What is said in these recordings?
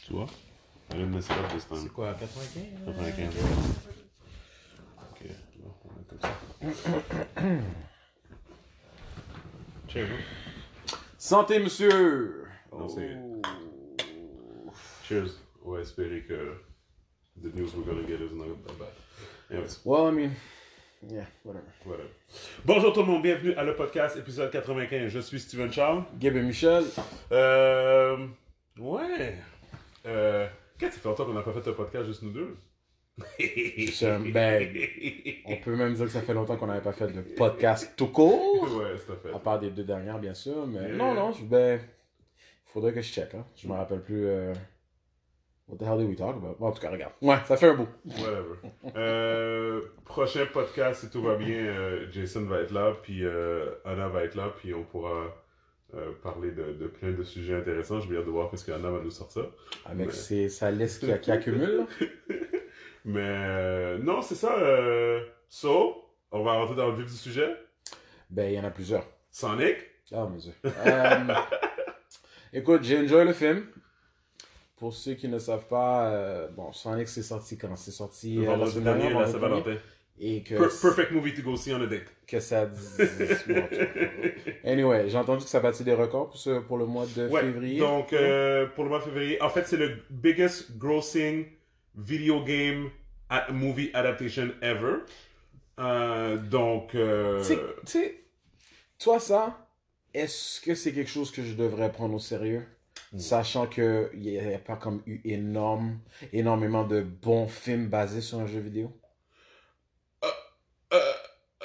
Tu vois? Didn't mess it up this time. C'est quoi, 95? 95. Ok, bon, on est comme ça. Cheers, hein? Santé, monsieur! Non, c'est- Oh. Cheers. On va espérer que the news we're gonna get is not that bad. Anyways, Well, I mean, yeah, whatever. whatever. Bonjour tout le monde, bienvenue à le podcast épisode 95. Je suis Steven Charles. Gabe et Michel, Euh. Ouais. Euh. Qu'est-ce que ça fait longtemps qu'on n'a pas fait un podcast juste nous deux? ben, on peut même dire que ça fait longtemps qu'on n'avait pas fait de podcast tout court. Ouais, c'est à fait. À part des deux dernières, bien sûr, mais Yeah. non, non, je- ben, faudrait que je check, hein. Je me rappelle plus, euh, what the hell did we talk about? Bon, en tout cas, regarde. Ouais, ça fait un bout. Whatever. Euh, prochain podcast, si tout va bien, euh, Jason va être là, puis euh, Anna va être là, puis on pourra euh, parler de, de plein de sujets intéressants. Je vais hâte de voir ce qu'Anna va nous sortir. Avec Ouais. ses, sa liste qui, qui accumule. Mais euh, non, c'est ça. Euh, so, on va rentrer dans le vif du sujet? Ben, il y en a plusieurs. Sonic? Oh mon dieu. Euh, écoute, j'ai enjoyé le film. Pour ceux qui ne savent pas, bon, Sonic c'est sorti quand? C'est sorti la vendredi dernier, la. Saint-Valentin. Et que, Per- Perfect movie to go see on a date. que ça dit... anyway, j'ai entendu que ça battait des records pour, ce- pour le mois de Ouais, février. donc euh, pour le mois de février, en fait, c'est le biggest grossing video game a- movie adaptation ever. Euh, donc, euh, Tu sais- toi ça, est-ce que c'est quelque chose que je devrais prendre au sérieux? Mm. Sachant qu'il n'y a pas comme eu énorme, énormément de bons films basés sur un jeu vidéo.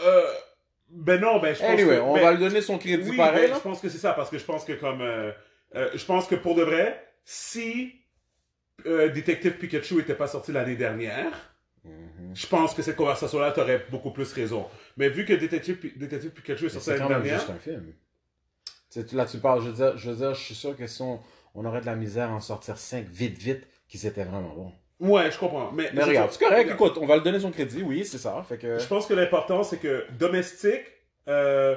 Euh, ben non, ben je pense Anyway, que, on ben, va lui donner son crédit oui, pareil. ben, je pense que c'est ça, parce que je pense que comme, euh, euh, je pense que pour de vrai, si euh, Détective Pikachu était pas sorti l'année dernière, Mhm. je pense que cette conversation-là, t'aurais beaucoup plus raison. Mais vu que Détective, Pi- Détective Pikachu est sorti C'est l'année quand même dernière, juste un film. Là, tu parles, je veux dire, je veux dire, je suis sûr que si on, on aurait de la misère à en sortir 5 vite, vite, qu'ils étaient vraiment bons. Ouais, je comprends. Mais, Mais regarde, c'est correct, écoute, on va lui donner son crédit, oui, c'est ça. Fait que. Je pense que l'important, c'est que domestique, euh,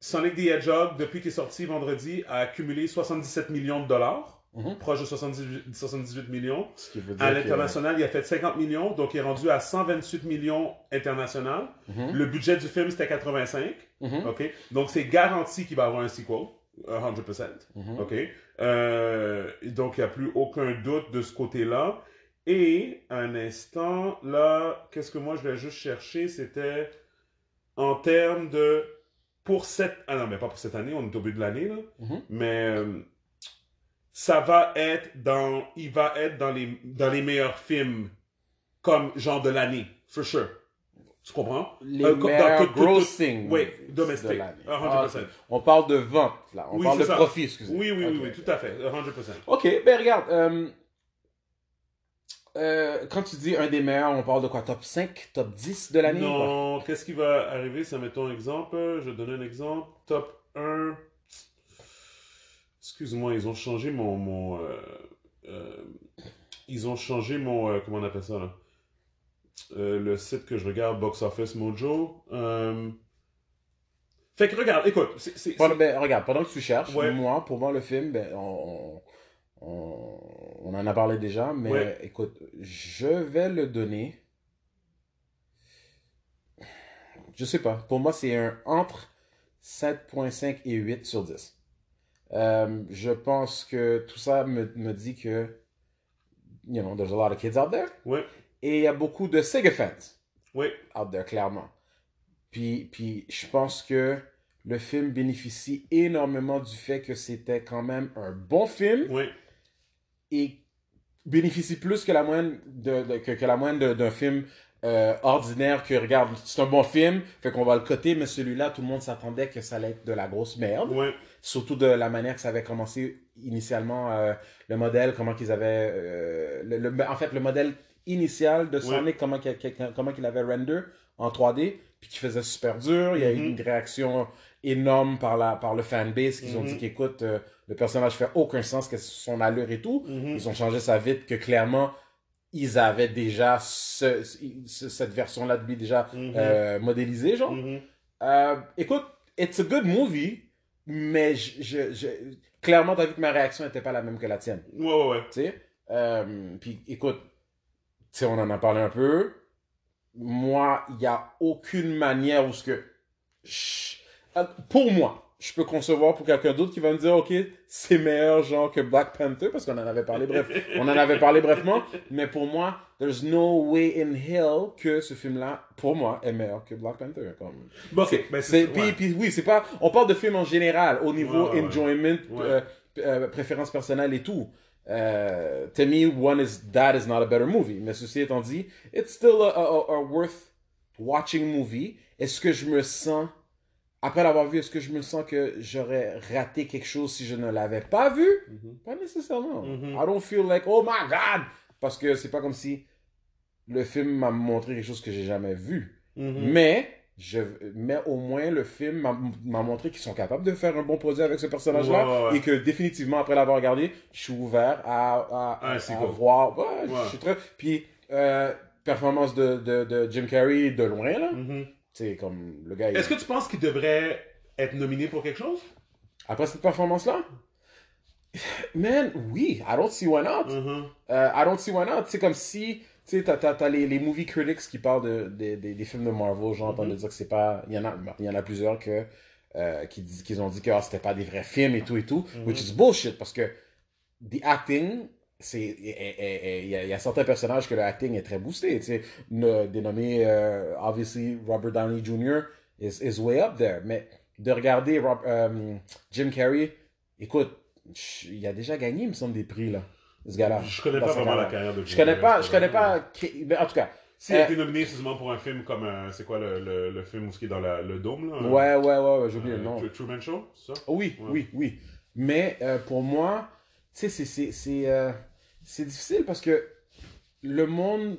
Sonic the Hedgehog, depuis qu'il est sorti vendredi, a accumulé 77 millions de dollars, Mhm. proche de 78, 78 millions. Ce qui veut dire À que- l'international, il a fait 50 millions, donc il est rendu à 128 millions international. Mhm. Le budget du film, c'était 85. Mhm. OK? Donc, c'est garanti qu'il va avoir un sequel, 100%. Mhm. OK? Euh, donc, il n'y a plus aucun doute de ce côté-là. Et, un instant, là, qu'est-ce que moi je vais juste chercher? C'était en termes de. Pour cette. Ah non, mais pas pour cette année, on est au bout de l'année, là. Mhm. Mais. euh, ça va être dans. Il va être dans les, dans les meilleurs films, comme genre de l'année, for sure. Tu comprends? Les Euh, meilleurs grossing Oui, domestique. de l'année. 100%. Ah. On parle de vente, là. On Oui, parle de ça. profit, excusez. Oui, oui, oui, oui, tout à fait, 100%. Ok, ben regarde, euh, euh, quand tu dis un des meilleurs, on parle de quoi? Top 5, top 10 de l'année Non, qu'est-ce qui va arriver Ça, mettons un exemple. Je vais donner un exemple. Top 1. Excuse-moi, ils ont changé mon. mon euh, euh, ils ont changé mon. comment on appelle ça là? Le site que je regarde, Box Office Mojo. Fait que regarde, écoute. Pendant- ben, regarde, pendant que tu cherches, Ouais. moi, pour moi, le film, ben, on, on, on en a parlé déjà, mais Ouais. écoute, je vais le donner. Je sais pas. Pour moi, c'est un entre 7.5 et 8 sur 10. Euh, je pense que tout ça me, me dit que, you know, there's a lot of kids out there. Ouais, Et il y a beaucoup de Sega fans ouais, out there, clairement. Puis, puis je pense que le film bénéficie énormément du fait que c'était quand même un bon film ouais. Et bénéficie plus que la moyenne de, de- que, que la moyenne d'un film euh, ordinaire que regarde c'est un bon film fait qu'on va le coter mais celui-là tout le monde s'attendait que ça allait être de la grosse merde. Ouais, surtout de la manière que ça avait commencé initialement euh, le modèle comment qu'ils avaient euh, le, le- en fait le modèle initial de Sonic comment qu'il comment qu'il avait render en 3D puis qui faisait super dur il y a eu Mhm. une réaction énorme par la par le fanbase qui ont Mhm. dit qu'écoute euh, le personnage fait aucun sens que son allure et tout mhm. ils ont changé ça vite que clairement ils avaient déjà ce- ce- cette version là de lui déjà Mhm. euh, modélisée genre Mhm. euh, écoute, it's a good movie, mais je, je, je- clairement, t'as vu que ma réaction n'était pas la même que la tienne. Ouais, ouais, ouais. Tu sais, euh, puis écoute, tu sais, on en a parlé un peu. Moi, il n'y a aucune manière où ce que. Pour moi, je peux concevoir pour quelqu'un d'autre qui va me dire, OK, c'est meilleur genre que Black Panther, parce qu'on en avait parlé, bref, on en avait parlé brièvement, mais pour moi, there's no way in hell que ce film-là, pour moi, est meilleur que Black Panther. Comme... Bon, ok, ben C'est, c'est puis, ouais. puis oui, c'est pas. On parle de films en général, au niveau Ouais, ouais, ouais. enjoyment, euh, euh, préférence personnelle et tout. Euh, to me, one is that is not a better movie. Mais ceci étant dit, it's still a, a, a- a worth watching movie. Est-ce que je me sens, après l'avoir vu, est-ce que je me sens que j'aurais raté quelque chose si je ne l'avais pas vu? Mhm. Pas nécessairement. Mhm. I don't feel like, oh my god! Parce que c'est pas comme si le film m'a montré quelque chose que j'ai jamais vu. Mhm. Mais, je, mais au moins, le film m'a- montré qu'ils sont capables de faire un bon produit avec ce personnage-là. Ouais, ouais, ouais. Et que définitivement, après l'avoir regardé, je suis ouvert à, à, sequel. voir. Je suis très... Puis, euh, performance de, de, de Jim Carrey de loin, là. Comme le gars. il- Est-ce que tu penses qu'il devrait être nominé pour quelque chose? Après cette performance-là, man, oui, I don't see why not. Euh, I don't see why not. C'est comme si, tu sais, t'as, les, les movie critics qui parlent de, de- de- des films de Marvel, genre, Mhm. mm dire que c'est pas, il y en a, il y en a plusieurs que, euh, qui disent, qu'ils ont dit que ah, c'était pas des vrais films et tout et tout, Mhm. which is bullshit parce que the acting, c'est, il y, a- il y a certains personnages que le acting est très boosté, tu sais, dénommé, euh, obviously, Robert Downey Jr. is, is way up there, mais de regarder Rob- euh, Jim Carrey, écoute, il a déjà gagné, il me semble, des prix, là, ce gars-là. Je connais pas vraiment la carrière. de Je Jim connais Carrey, pas, je connais pas. mais en tout cas. S'il a euh, été nominé seulement pour un film comme, euh, c'est quoi le, le, le film où ce qui est dans la- le dôme, là? ouais, ouais, ouais, ouais, j'ai oublié Euh, le nom. Tru- Truman Show, ça? Oui, Ouais. oui, oui. Mais euh, pour moi, sais, c'est- c'est c'est, euh, c'est difficile parce que le monde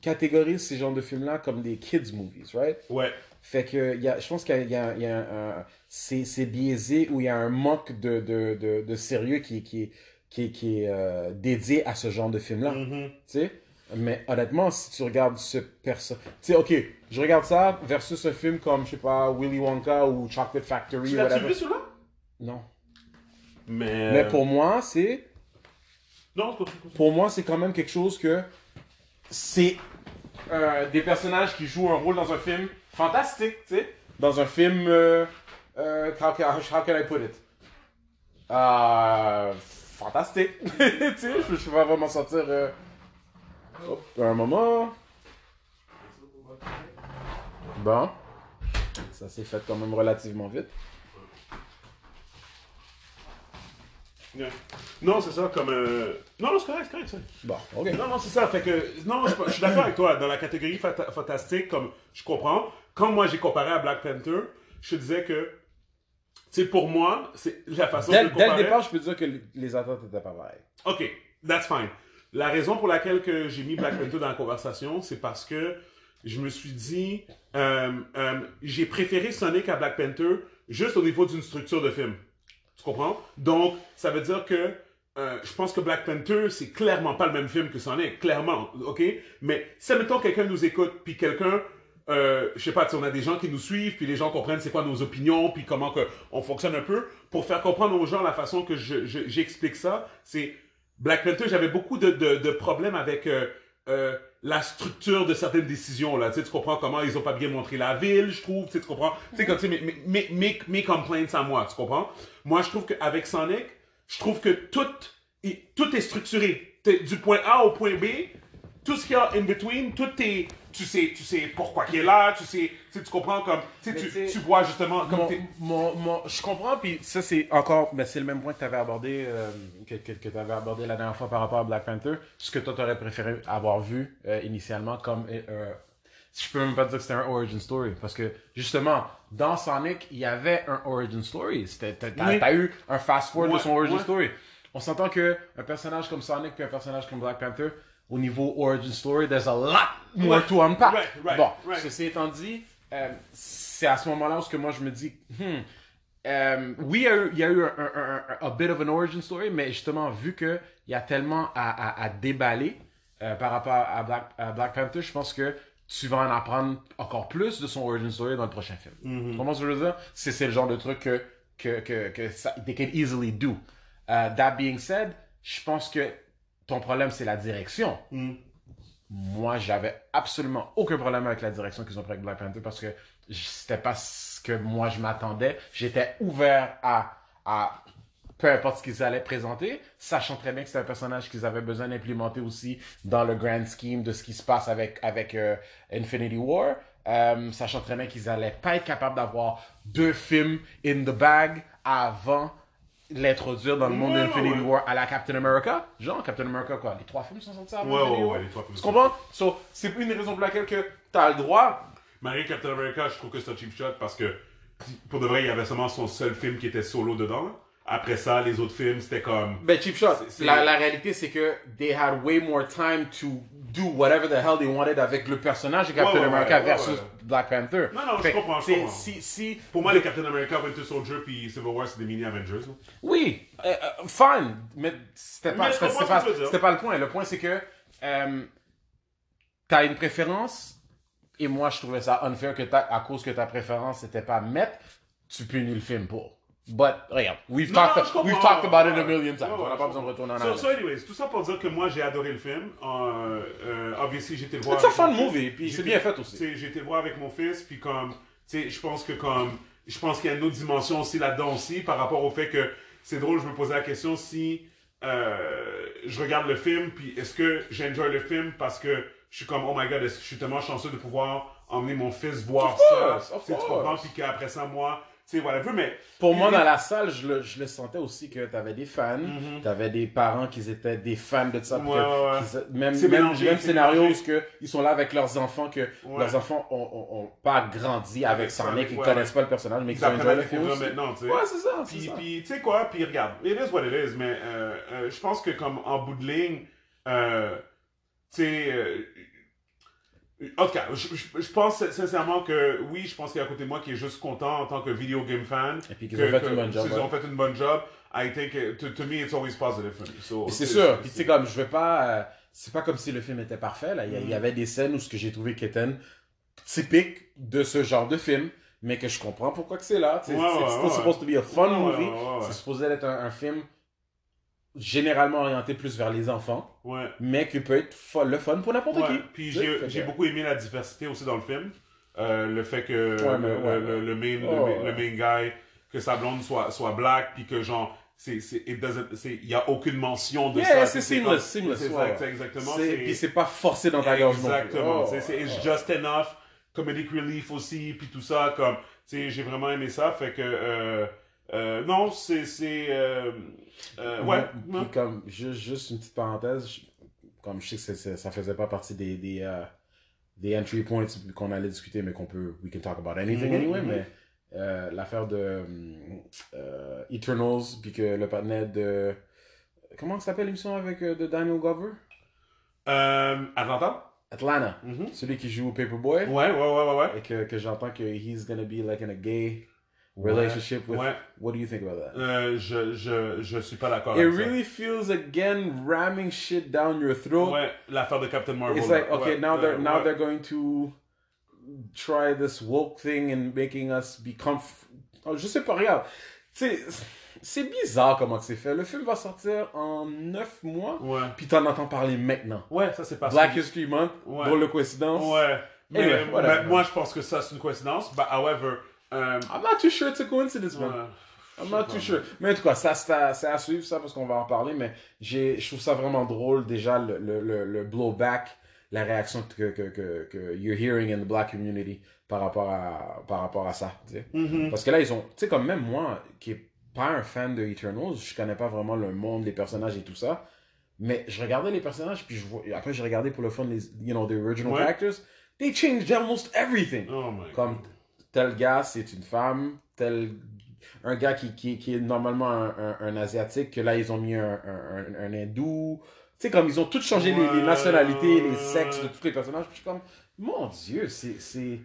catégorise ces genres de films-là comme des kids movies, right? Ouais. Fait que y a, je pense qu'il y a, y a un- c'est c'est biaisé ou il y a un manque de, de, de, de sérieux qui, qui, qui, qui est euh, dédié à ce genre de film-là. Mhm. Tu sais? Mais honnêtement, si tu regardes ce perso... Tu sais, ok, je regarde ça versus un film comme, je sais pas, Willy Wonka ou Chocolate Factory, Tu l'as-tu whatever. vu, celui-là? Non. Mais... Mais pour moi, c'est... Non, c'est pas tout. Pour moi, c'est quand même quelque chose que... C'est euh, des personnages qui jouent un rôle dans un film fantastique, tu sais? Dans un film... Euh, euh, how, can, how can I put it? Euh, fantastique. tu sais, je, je vais vraiment sentir... Euh, hop, un moment... Bon. Ça s'est fait quand même relativement vite. Non, c'est ça, comme... euh, Non, non, c'est correct, c'est correct, ça. Bon, ok. Non, non, c'est ça. Fait que, non, je, je suis d'accord avec toi. Dans la catégorie fata- fantastique, comme je comprends, quand moi j'ai comparé à Black Panther, je te disais que, tu sais, pour moi, c'est la façon Dès, de dès comparer. le départ, je peux dire que les- les attentes étaient pas pareilles. Ok, that's fine. La raison pour laquelle que j'ai mis Black Panther dans la conversation, c'est parce que je me suis dit, euh, euh, j'ai préféré Sonic à Black Panther juste au niveau d'une structure de film. Tu comprends? Donc, ça veut dire que euh, je pense que Black Panther, c'est clairement pas le même film que Sonic, clairement, ok? Mais si, admettons, quelqu'un nous écoute, puis quelqu'un, euh, je sais pas, sais, on a des gens qui nous suivent, puis les gens comprennent c'est quoi nos opinions, puis comment que on fonctionne un peu, pour faire comprendre aux gens la façon que je- je- j'explique ça, c'est Black Panther, j'avais beaucoup de, de, de problèmes avec euh, euh, la structure de certaines décisions. Là. Tu, comprends comment ils ont pas bien montré la ville, je trouve. Tu, comprends? Tu sais, comme, tu mes, mes, mes, mes complaints à moi, tu comprends? Moi, je trouve qu'avec Sonic, je trouve que tout, tout est structuré. Du point A au point B, tout ce qu'il y a in between, tout est... Tu sais, tu sais pourquoi il est là, tu sais, tu, comprends comme... Tu, tu, vois justement... Comme Mon, mon, je comprends, puis ça, c'est encore, mais c'est le même point que tu avais abordé, euh, que, que, que tu avais abordé la dernière fois par rapport à Black Panther. Ce que toi, tu aurais préféré avoir vu euh, initialement comme. Euh, je peux même pas dire que c'était un origin story, parce que justement, dans Sonic, il y avait un origin story. T'as Oui. eu un fast-forward de Ouais, son origin ouais. story. On s'entend que un personnage comme Sonic puis un personnage comme Black Panther, au niveau origin story, there's a lot more Right, to unpack. right, right, bon, ceci étant dit, euh, c'est à ce moment-là où ce que moi je me dis, hmm, euh, oui, il y a eu, un, un- un- bit of an origin story, mais justement, vu qu'il y a tellement à, à- à déballer euh, par rapport à Black, à Black Panther, je pense que tu vas en apprendre encore plus de son origin story dans le prochain film. Mhm. Comment je veux dire? C'est c'est le genre de truc que que, que, que ça, they can easily do. Uh, that being said, je pense que ton problème, c'est la direction. Hmm. Moi, j'avais absolument aucun problème avec la direction qu'ils ont pris avec Black Panther parce que c'était pas ce que moi je m'attendais. J'étais ouvert à, à peu importe ce qu'ils allaient présenter, sachant très bien que c'est un personnage qu'ils avaient besoin d'implémenter aussi dans le grand scheme de ce qui se passe avec, avec euh, Infinity War. Euh, sachant très bien qu'ils allaient pas être capables d'avoir deux films in the bag avant l'introduire dans le monde Ouais, d'Infinity. War à la Captain America. Genre, Captain America, quoi, les trois films sont sortis avant Ouais, Infinity ouais, War. ouais, les trois films Tu sont comprends? So, c'est une des raisons pour laquelle que t'as le droit. Malgré Captain America, je trouve que c'est un cheap shot parce que pour de vrai, il y avait seulement son seul film qui était solo dedans. Après ça, les autres films, c'était comme. Ben, cheap shot. La, la réalité, c'est que they had way more time to do whatever the hell they wanted avec le personnage de Captain Ouais, ouais, America ouais, versus. Black Panther. Non, non, je Fait que comprends, je comprends. Si, si, Pour moi, les Captain America, Winter Soldier puis Civil War, c'est des mini Avengers. Oui, euh, euh, fine, mais c'était pas, je c'était- pas, c'était pas le point. Le point, c'est que euh, t'as une préférence, et moi, je trouvais ça unfair que à cause que ta préférence n'était pas mettre, tu punis le film pour. But, regarde, we've, Non, talked, non, we've talked about it a million times. On n'a pas besoin de retourner en So, arrière. so anyways, tout ça pour dire que moi, j'ai adoré le film. Euh, euh, obviously, été le voir. It's a avec fun movie, puis c'est bien fait aussi. été le voir avec mon fils, puis comme, tu sais, je pense que comme, je pense qu'il y a une autre dimension aussi là-dedans aussi, par rapport au fait que, c'est drôle, je me posais la question si euh, je regarde le film, puis est-ce que j'enjoy le film parce que je suis comme, oh my god, est-ce que je suis tellement chanceux de pouvoir emmener mon fils voir Of ça, course, of Tu comprends, puis qu'après ça, moi, sais, voilà, mais Pour moi, dans la salle, je le, je le sentais aussi que t'avais des fans, t'avais des parents qui étaient des fans de ça. Ouais, que- même même, mélangé, même scénario mélangé. où que ils sont là avec leurs enfants, que Ouais. leurs enfants ont, ont, ont pas grandi avec Sonic, Sonic, ils connaissent pas le personnage, mais ils ont à le film maintenant, tu sais. Ouais, c'est ça, Puis, puis tu sais quoi, puis regarde, it is what it is, mais euh, euh, je pense que comme en bout de ligne, euh, tu sais, en tout cas, je, je- je pense sincèrement que oui, je pense qu'il y a à côté de moi qui est juste content en tant que video game fan. Et puis qu'ils ont fait que- une bonne job. Ils ouais. ont fait une bonne job. I think, to, to me, it's always positive for me. So, C'est sûr. Puis tu sais, comme, je vais pas. euh, c'est pas comme si le film était parfait, là. Il y, il y avait des scènes où ce que j'ai trouvé qui étaient typiques de ce genre de film, mais que je comprends pourquoi que c'est là. Ouais, c'est ouais, supposed to be a fun movie. C'est supposé être un, un film généralement orienté plus vers les enfants, Ouais. mais qui peut être fun- le fun pour n'importe Ouais, qui. Puis j'ai que- beaucoup aimé la diversité aussi dans le film. Euh, le fait que Ouais, mais le, le- le main, Oh, le main guy, que sa blonde soit, soit black, puis que genre, c'est, il y a aucune mention de Yeah, ça. c'est seamless, C'est exactement. Puis c'est pas forcé dans ta gorge. Exactement. Oh, c'est it's oh. just enough. Comedic relief aussi, puis tout ça, comme, tu sais, j'ai vraiment aimé ça. Fait que, euh, euh, non, c'est, c'est, euh, euh, ouais. Puis non. comme, juste, juste une petite parenthèse, je- comme je sais que c'est- c'est- ça faisait pas partie des, des, euh, des entry points qu'on allait discuter, mais qu'on peut, we can talk about anything Mhm, anyway, mhm. mais l'affaire de Eternals, puis que le partenaire de. Comment ça s'appelle l'émission avec de Daniel Glover? Atlanta? Atlanta. Mhm. Celui qui joue Paperboy. Ouais, ouais, ouais, ouais, ouais. Et que, que j'entends que he's gonna be like in a gay relationship with. Ouais. What do you think about that? Euh, je, je, je suis pas d'accord It avec ça. really feels again ramming shit down your throat. Ouais, l'affaire de Captain Marvel. It's like okay, Ouais, now euh, they're now ouais. they're going to try this woke thing and making us become. Oh, je sais pas, regarde. Sais, c'est bizarre comment c'est fait. Le film va sortir en 9 mois, Ouais. puis t'en entends parler maintenant. Ouais, ça c'est parce Black. History Month, Ouais. drôle de coïncidence. Ouais. Mais, Anyway, mais moi, je pense que ça, c'est une coïncidence. But, however... euh, I'm not too sure it's a coincidence, man. ouais. I'm not too sure. Mais en tout cas, ça, c'est à, c'est à suivre, ça, parce qu'on va en parler. Mais je trouve ça vraiment drôle, déjà, le, le, le, blowback, la réaction que, que, que, que you're hearing in the black community par rapport à, par rapport à ça. tu sais. Mhm. Parce que là, ils ont. Tu sais, comme même moi, qui est pas un fan de Eternals, je connais pas vraiment le monde des personnages et tout ça. Mais je regardais les personnages, puis je vois, après, j'ai regardé pour le fun les, you know, the original Ouais. characters. They changed almost everything. Oh my Comme God. Tel gars, c'est une femme, tel un gars qui, qui, qui est normalement un, un, un asiatique, que là ils ont mis un, un, hindou. Tu sais, comme ils ont tous changé les, nationalités, les sexes de tous les personnages. Puis je suis comme, mon Dieu, c'est. c'est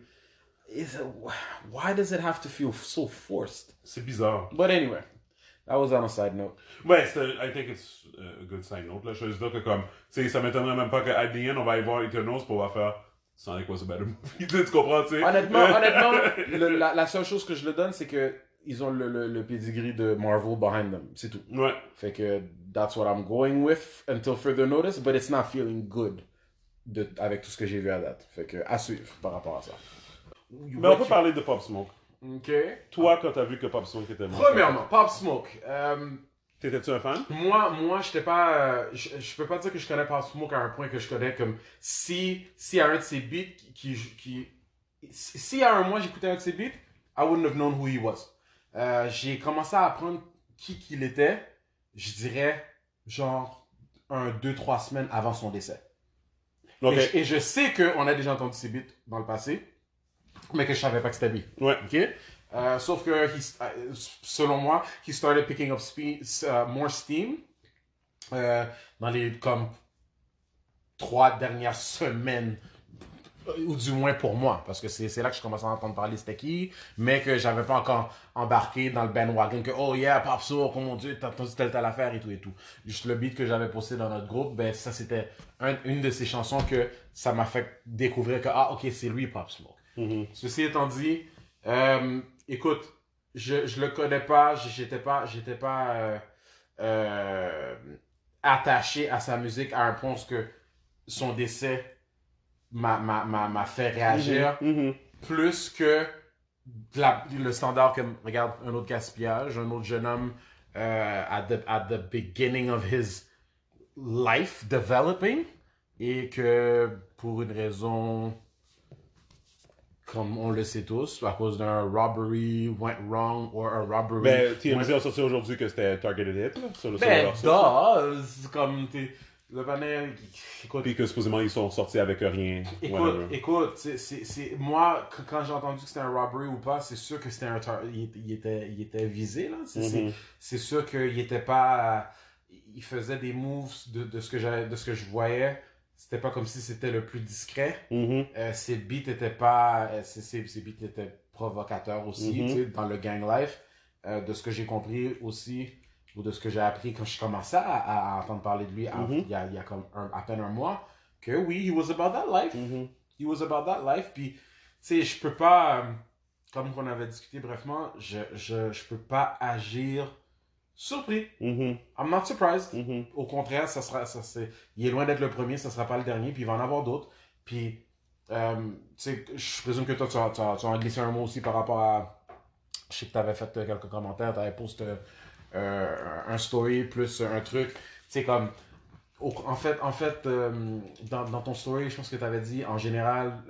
why does it have to feel so forced? C'est bizarre. But anyway, that was on a side note. Ouais, I think it's a good sign note. Là, je veux dire que comme, tu sais, ça m'étonnerait même pas qu'à the end, on va aller voir Eternals pour va faire Sonic was a better movie. tu comprends, tu sais? Honnêtement, honnêtement, le- la, la seule chose que je le donne, c'est que ils ont le, le, le pedigree de Marvel behind them. C'est tout. Ouais. Fait que that's what I'm going with until further notice, but it's not feeling good de, avec tout ce que j'ai vu à date. Fait que à suivre par rapport à ça. Mais on peut parler de Pop Smoke. Ok. Toi, quand t'as vu que Pop Smoke était mort. Premièrement, Pop Smoke. Euh, T'étais-tu un fan? moi, moi, j'étais pas. euh, je, je peux pas dire que je connais Smoke à un point que je connais comme si a un de ses beats qui qui, si a un mois j'écoutais un de ses beats, I wouldn't have known who he was. Euh, j'ai commencé à apprendre qui qu'il était, je dirais genre un deux trois semaines avant son décès. Et, je, et je sais qu'on a déjà entendu ses beats dans le passé, mais que je savais pas que c'était lui. Ouais. Euh, sauf que, he- euh, selon moi, he started picking up spe- uh, more steam euh, dans les comme trois dernières semaines, euh, ou du moins pour moi, parce que c'est là que je commençais à entendre parler c'était qui, mais que j'avais pas encore embarqué dans le bandwagon que oh yeah, Pop Soul, oh mon dieu, t'as entendu telle telle affaire et tout et tout. Juste le beat que j'avais posté dans notre groupe, ben ça c'était un- une de ces chansons que ça m'a fait découvrir que ah ok c'est lui Pop Smoke. Mhm. Ceci étant dit, euh, écoute, je, je le connais pas, j'étais pas, j'étais pas euh, euh, attaché à sa musique à un point que son décès m'a, m'a, m'a, m'a fait réagir Mhm. plus que la- le standard comme, regarde, un autre gaspillage, un autre jeune homme euh, at, the, at the beginning of his life developing et que pour une raison comme on le sait tous, à cause d'un robbery went wrong or a robbery Ben, TMZ a sorti aujourd'hui que c'était Targeted Hit, là, sur le Ben, c'est comme t'es le panel écoute Puis que supposément ils sont sortis avec rien. Écoute, whatever. écoute, c'est, moi, quand- j'ai entendu que c'était un robbery ou pas, c'est sûr que c'était un tar- il, il était, il était visé, là. C'est, Mhm. c'est sûr qu'il était pas, il faisait des moves de, de ce que de ce que je voyais. C'était pas comme si c'était le plus discret. Mhm. Euh, ses beats étaient pas, euh, ses, ses, ses beats étaient provocateurs aussi, tu sais, dans le gang life. Euh, de ce que j'ai compris aussi, ou de ce que j'ai appris quand je commençais à, à entendre parler de lui Mhm. il, y a, il y a comme un- à peine un mois, que oui, he was about that life. Mhm. He was about that life. Puis, tu sais, je peux pas, euh, comme on avait discuté brièvement, je, je, je peux pas agir surpris. Mhm. I'm not surprised. Mhm. Au contraire, ça sera, ça, c'est, il est loin d'être le premier, ça sera pas le dernier, puis il va en avoir d'autres. Puis, euh, je présume que toi, tu as, tu, as, tu as glissé un mot aussi par rapport à. Je sais que tu avais fait quelques commentaires, tu avais posté euh, un story plus un truc. Tu sais, comme. au- en fait, en fait euh, dans, dans ton story, je pense que tu avais dit en général.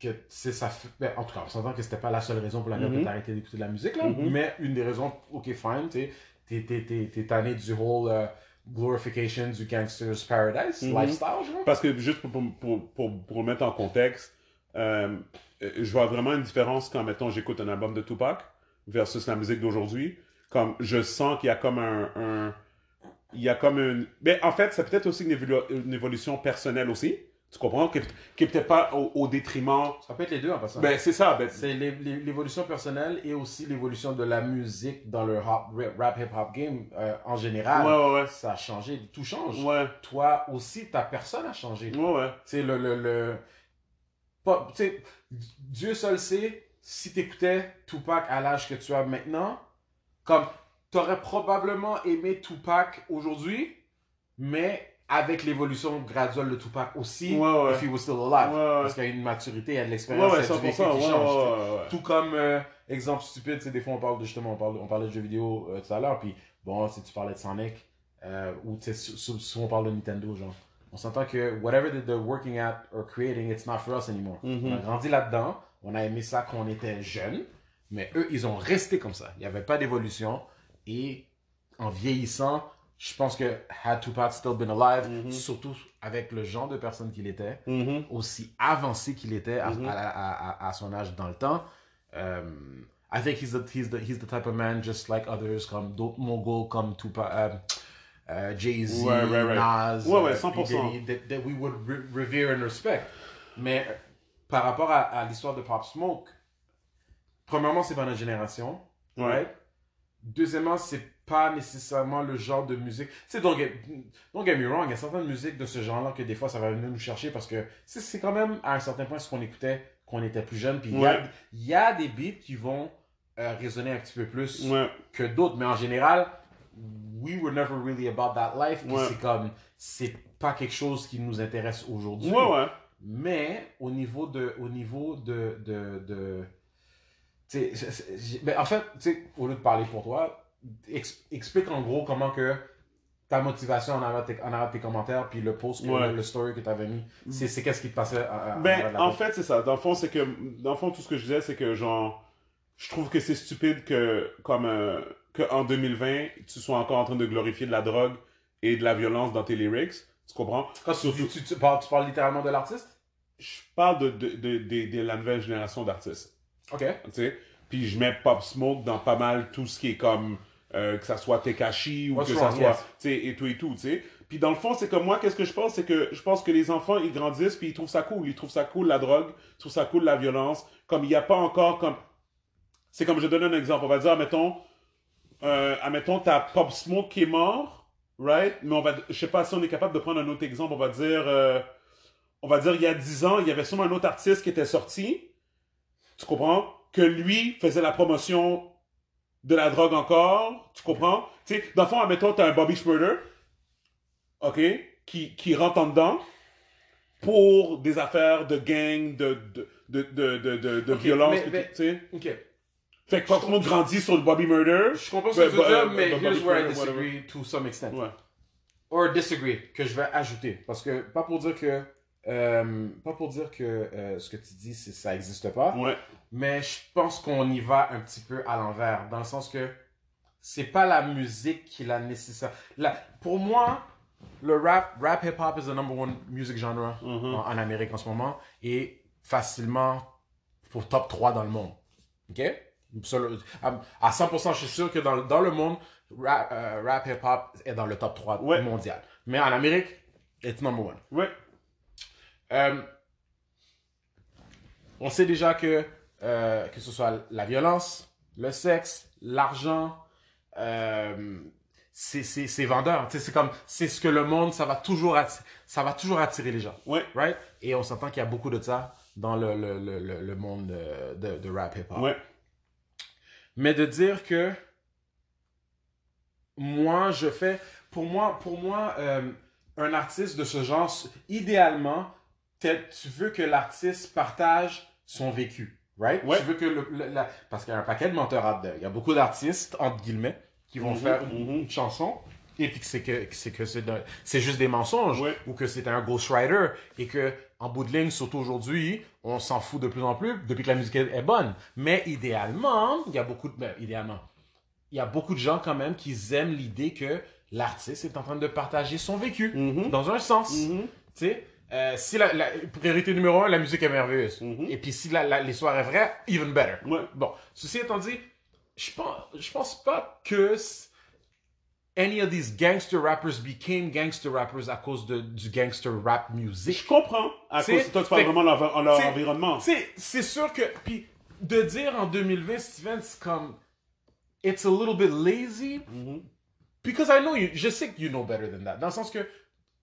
Que c'est ça ben, en tout cas on s'entend que c'était pas la seule raison pour laquelle Mhm. tu as arrêté d'écouter de la musique là Mhm. mais une des raisons ok fine tu t'es, tanné du whole euh, glorification du gangster's paradise Mhm. lifestyle genre Parce que juste pour, pour, pour, pour, mettre en contexte, euh, euh, je vois vraiment une différence quand, mettons, j'écoute un album de Tupac versus la musique d'aujourd'hui. Comme, je sens qu'il y a comme un... un- il y a comme une... Mais en fait, c'est peut-être aussi une, évolu- une évolution personnelle aussi. Tu comprends? Qui, qui est peut-être pas au, au détriment... ça peut être les deux en passant Ben, c'est ça. Ben, c'est l'é- l'é- l'évolution personnelle et aussi l'évolution de la musique dans le hop, rap hip hop game euh, en général ouais, ouais, ça a changé tout change ouais. Toi aussi ta personne a changé ouais, ouais. Tu sais, le, le, le... Pas, Dieu seul sait, si t'écoutais Tupac à l'âge que tu as maintenant, comme, t'aurais probablement aimé Tupac aujourd'hui, mais avec l'évolution graduelle de Tupac aussi, Ouais, ouais. if he was still alive. Ouais. Parce qu'il y a une maturité, il y a de l'expérience, il y a du 100%. vécu Ouais, qui ouais, change. Tout comme, euh, exemple stupide, c'est des fois on parle de, justement, on, parle, on parlait de jeux vidéo euh, tout à l'heure, puis bon, si tu parlais de Sonic, euh, ou souvent on parle de Nintendo, genre. On s'entend que whatever they're working at or creating, it's not for us anymore. Mhm. On a grandi là-dedans, on a aimé ça quand on était jeune, mais eux, ils ont resté comme ça. Il n'y avait pas d'évolution, et en vieillissant, je pense que had Tupac still been alive, Mhm. surtout avec le genre de personne qu'il était, Mhm. aussi avancé qu'il était à, Mhm. à, à- à- à son âge dans le temps. Um, I think he's the, he's, the, he's the type of man just like others, comme d'autres moguls comme Tupac, euh, euh, Jay-Z, Ouais, ouais, ouais. Nas, Ouais, ouais, euh, 100%. P. Diddy, that, that we would re- revere and respect. Mais euh, par rapport à, l'histoire de Pop Smoke, premièrement, c'est pas notre génération. Ouais. right? Deuxièmement, c'est pas nécessairement le genre de musique. Tu sais, don't get, don't get me wrong, il y a certaines musiques de ce genre-là que des fois ça va venir nous chercher parce que c'est quand même à un certain point ce qu'on écoutait quand on était plus jeune. Puis il y a- Ouais. il y, a des beats qui vont euh, résonner un petit peu plus Ouais. que d'autres. Mais en général, we were never really about that life. Ouais. c'est comme, c'est pas quelque chose qui nous intéresse aujourd'hui. Mais au niveau de, au niveau de, de, de tu sais, c'est- c'est- j'ai- ben, en fait, tu sais, au lieu de parler pour toi, explique en gros comment que ta motivation en arrière tes, en arrière de tes commentaires, puis le post, que- Ouais. le, story que tu avais mis, c'est c'est qu'est-ce qui te passait à, à- Ben, en fait, c'est ça. Dans le fond, c'est que, dans le fond, tout ce que je disais, c'est que, genre, je trouve que c'est stupide que, comme, euh, que en 2020, tu sois encore en train de glorifier de la drogue et de la violence dans tes lyrics. Tu comprends? Quand tu, tu, tu- tu parles, tu parles littéralement de l'artiste? Je parle de, de, de, de, de la nouvelle génération d'artistes. Ok. tu sais? Puis je mets Pop Smoke dans pas mal tout ce qui est comme euh, que ça soit Tekashi ou What's que wrong, ça soit yes. tu sais et tout et tout, tu sais. Puis dans le fond, c'est comme moi qu'est-ce que je pense, c'est que je pense que les enfants ils grandissent puis ils trouvent ça cool, ils trouvent ça cool la drogue, ils trouvent ça cool la violence, comme il n'y a pas encore comme c'est comme je donne un exemple, on va dire admettons euh, admettons t'as Pop Smoke qui est mort, right? Mais on va je sais pas si on est capable de prendre un autre exemple, on va dire euh, on va dire il y a 10 ans, il y avait sûrement un autre artiste qui était sorti. Tu comprends? Que lui faisait la promotion de la drogue encore. Tu comprends? Tu sais, dans le fond, admettons, t'as un Bobby Schmurder, OK, qui, qui rentre en dedans pour des affaires de gang, de, de, de, de, de, violence, mais- tu sais. Ok. Fait que quand tout le monde grandit sur le Bobby Murder, Je comprends ce Ben, que tu veux bah, dire, euh, mais here's where I whatever. disagree to some extent. ouais. Or disagree, que je vais ajouter. Parce que, pas pour dire que. Euh, pas pour dire que euh, ce que tu dis, ça n'existe pas. Ouais. Mais je pense qu'on y va un petit peu à l'envers. Dans le sens que c'est pas la musique qui la nécessaire. La, pour moi, le rap, rap hip-hop is the number one music genre Mhm. en, en Amérique en ce moment. Et facilement pour top 3 dans le monde. OK? À à 100%, je suis sûr que dans, dans le monde, rap, euh, rap hip-hop est dans le top 3 Ouais. mondial. Mais en Amérique, it's number one. Ouais. Euh, on sait déjà que, euh, que ce soit la violence, le sexe, l'argent, euh, c'est vendeur. C'est comme, c'est ce que le monde, ça va toujours, atti- ça va toujours attirer les gens. Right? Et on s'entend qu'il y a beaucoup de ça dans le, le, le, le, monde de, de, rap hip-hop. Mais de dire que moi, je fais. Pour moi, pour moi euh, un artiste de ce genre, idéalement, tu veux que l'artiste partage son vécu. Right? Ouais. Tu veux que le, le- la- parce qu'il y a un paquet de menteurs there. Il y a beaucoup d'artistes, entre guillemets, qui vont Mhm, faire une, mhm. une chanson et puis que c'est que c'est que c'est juste des mensonges Ouais. ou que c'est un ghostwriter et que en bout de ligne surtout aujourd'hui on s'en fout de plus en plus depuis que la musique est bonne mais idéalement il y a beaucoup de ben, idéalement il y a beaucoup de gens quand même qui aiment l'idée que l'artiste est en train de partager son vécu Mhm. dans un sens tu sais? Euh, si la, la priorité numéro un la musique est merveilleuse Mhm. et puis si la- la- l'histoire est vraie even better Ouais. Bon, ceci étant dit, je pense, je pense pas que any of these gangster rappers became gangster rappers à cause de, du gangster rap music. Je comprends. À cause toi, tu parles vraiment de leur, leur environnement. C'est, c'est sûr que, puis de dire en 2020, Steven, c'est comme, it's a little bit lazy, Mhm. because I know you, je sais que you know better than that, dans le sens que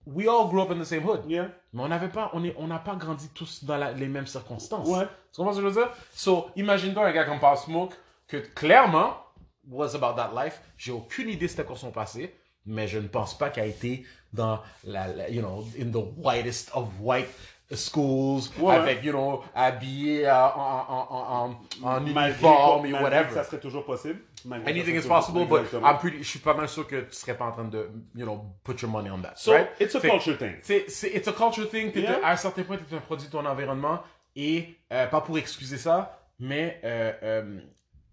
we all grew up in the same hood. Yeah. Mais on n'avait pas, on est, on n'a pas grandi tous dans la- les mêmes circonstances. Ouais. Tu comprends ce que je veux dire? So, imagine-toi un gars comme Pop Smoke, que clairement, was about that life. J'ai aucune idée c'était quoi son passé, mais je ne pense pas qu'il a été dans la, la- you know, in the whitest of white schools, Ouais. avec, you know, habillé euh, en, en, en, en, uniforme et whatever. que Ça serait toujours possible. Anything is possible, but. I'm pretty, je suis pas mal sûr que tu serais pas en train de, you know, put your money on that. So, right? it's a Fait- culture thing. c'est, it's a culture thing. Yeah. à un certain point, tu es un produit de ton environnement. Et euh, pas pour excuser ça, mais euh, euh,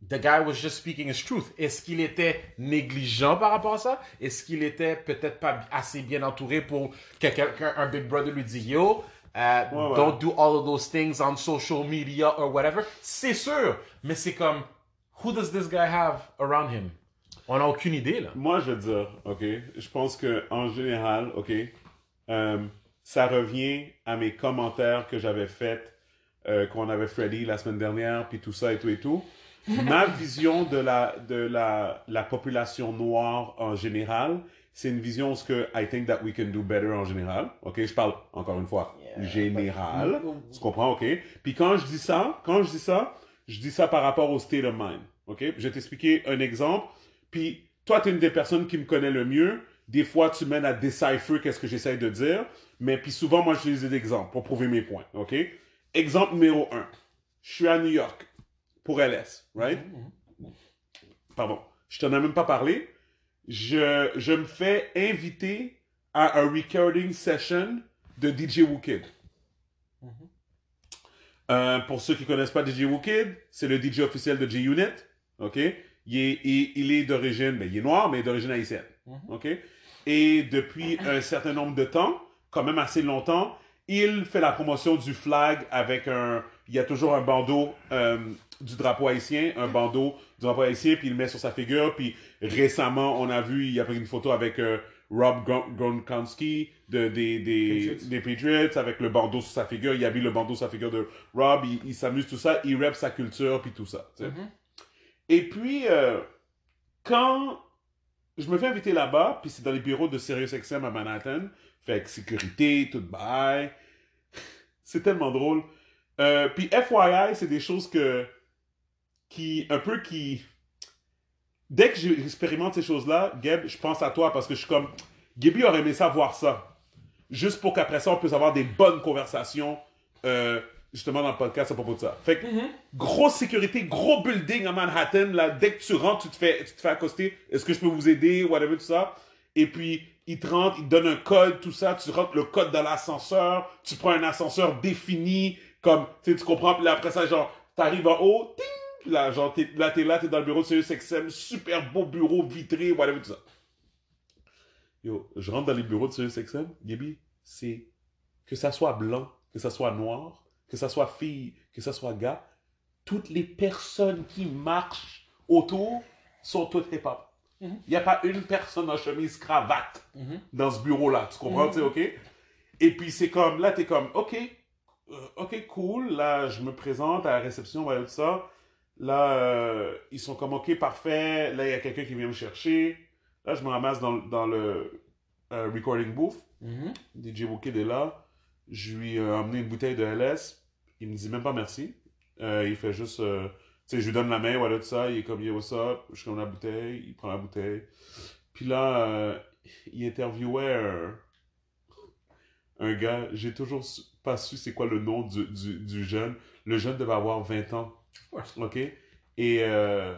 the guy was just speaking his truth. Est-ce qu'il était négligent par rapport à ça? Est-ce qu'il était peut-être pas assez bien entouré pour que quelqu'un, un Big Brother lui dise Yo, Ouais, ouais. don't do all of those things on social media or whatever? C'est sûr, mais c'est comme, who does this guy have around him? On n'a aucune idée, là. Moi, je veux dire, OK, je pense que en général, OK, euh, ça revient à mes commentaires que j'avais faits euh, qu'on avait Freddy la semaine dernière, puis tout ça et tout et tout. Ma vision de la, de la, la population noire en général, c'est une vision ce que I think that we can do better en général. OK, je parle encore une fois général. Tu comprends, OK? Puis quand je dis ça, quand je dis ça, je dis ça par rapport au state of mind. OK? Je vais t'expliquer un exemple. Puis, toi, tu es une des personnes qui me connaît le mieux. Des fois, tu m'aides à decipher qu'est-ce que j'essaye de dire. Mais puis souvent, moi, j'utilise des exemples pour prouver mes points. OK? Exemple numéro 1. Je suis à New York pour LS, right? Pardon. Je t'en ai même pas parlé. Je, je me fais inviter à un recording session de DJ Wookid. Euh, pour ceux qui connaissent pas DJ Wookid, c'est le DJ officiel de G-Unit. OK? Il est, il, il est d'origine, ben, il est noir, mais d'origine haïtienne. OK? Et depuis un certain nombre de temps, quand même assez longtemps, il fait la promotion du flag avec un. Il y a toujours un bandeau euh, du drapeau haïtien, un bandeau du drapeau haïtien, puis il le met sur sa figure. Puis récemment, on a vu, il a pris une photo avec euh, Rob Gron- Gronkowski de, des, des, Patriots. des Patriots avec le bandeau sur sa figure. Il mis le bandeau sur sa figure de Rob. Il, il s'amuse, tout ça. Il rep sa culture, puis tout ça. sais. Et puis, euh, quand je me fais inviter là-bas, puis c'est dans les bureaux de SiriusXM à Manhattan, fait que sécurité, tout bye. c'est tellement drôle. Euh, puis FYI, c'est des choses que, qui, un peu qui, dès que j'expérimente ces choses-là, Gab, je pense à toi parce que je suis comme, Gaby aurait aimé ça voir ça. Juste pour qu'après ça, on puisse avoir des bonnes conversations, euh, justement, dans le podcast à propos de ça. Fait que, grosse sécurité, gros building à Manhattan, là, dès que tu rentres, tu te fais, tu te fais accoster, est-ce que je peux vous aider, whatever, tout ça. Et puis, il te rentre, il te donne un code, tout ça, tu rentres le code dans l'ascenseur, tu prends un ascenseur défini, comme, tu sais, tu comprends, puis là, après ça, genre, t'arrives en haut, ting, là, genre, t'es, là, t'es là, t'es dans le bureau de SiriusXM, super beau bureau vitré, whatever, tout ça. Yo, je rentre dans les bureaux de SiriusXM, Gaby, c'est que ça soit blanc, que ça soit noir, que ça soit fille, que ça soit gars, toutes les personnes qui marchent autour sont toutes hip-hop. Il n'y a pas une personne en chemise cravate dans ce bureau-là. Tu comprends, tu sais, OK? Et puis c'est comme, là, tu es comme, OK, euh, OK, cool. Là, je me présente à la réception, voilà, tout ça. Là, euh, ils sont comme, OK, parfait. Là, il y a quelqu'un qui vient me chercher. Là, je me ramasse dans, dans le euh, recording booth. Mhm. DJ Wookid est là. Je lui ai euh, emmené une bouteille de LS. Il me dit même pas merci. Euh, il fait juste. tu sais, je lui donne la main, voilà, tout ça. Il est comme, yo, what's up? Je donne la bouteille. Il prend la bouteille. Puis là, il interviewait un, un gars. J'ai toujours pas su c'est quoi le nom du, du, du jeune. Le jeune devait avoir 20 ans. Course. OK? Et euh,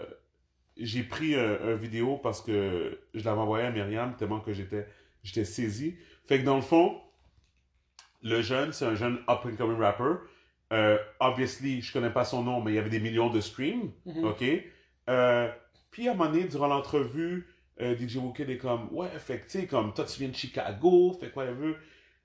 j'ai pris un, un vidéo parce que je l'avais envoyé à Myriam tellement que j'étais j'étais saisi. Fait que dans le fond, le jeune, c'est un jeune up-and-coming rapper. Euh, obviously, je connais pas son nom, mais il y avait des millions de streams. Mhm. OK? Euh, puis à un moment donné, durant l'entrevue, euh, DJ Wookid est comme, ouais, fait que tu sais, comme toi, tu viens de Chicago, fait quoi, whatever.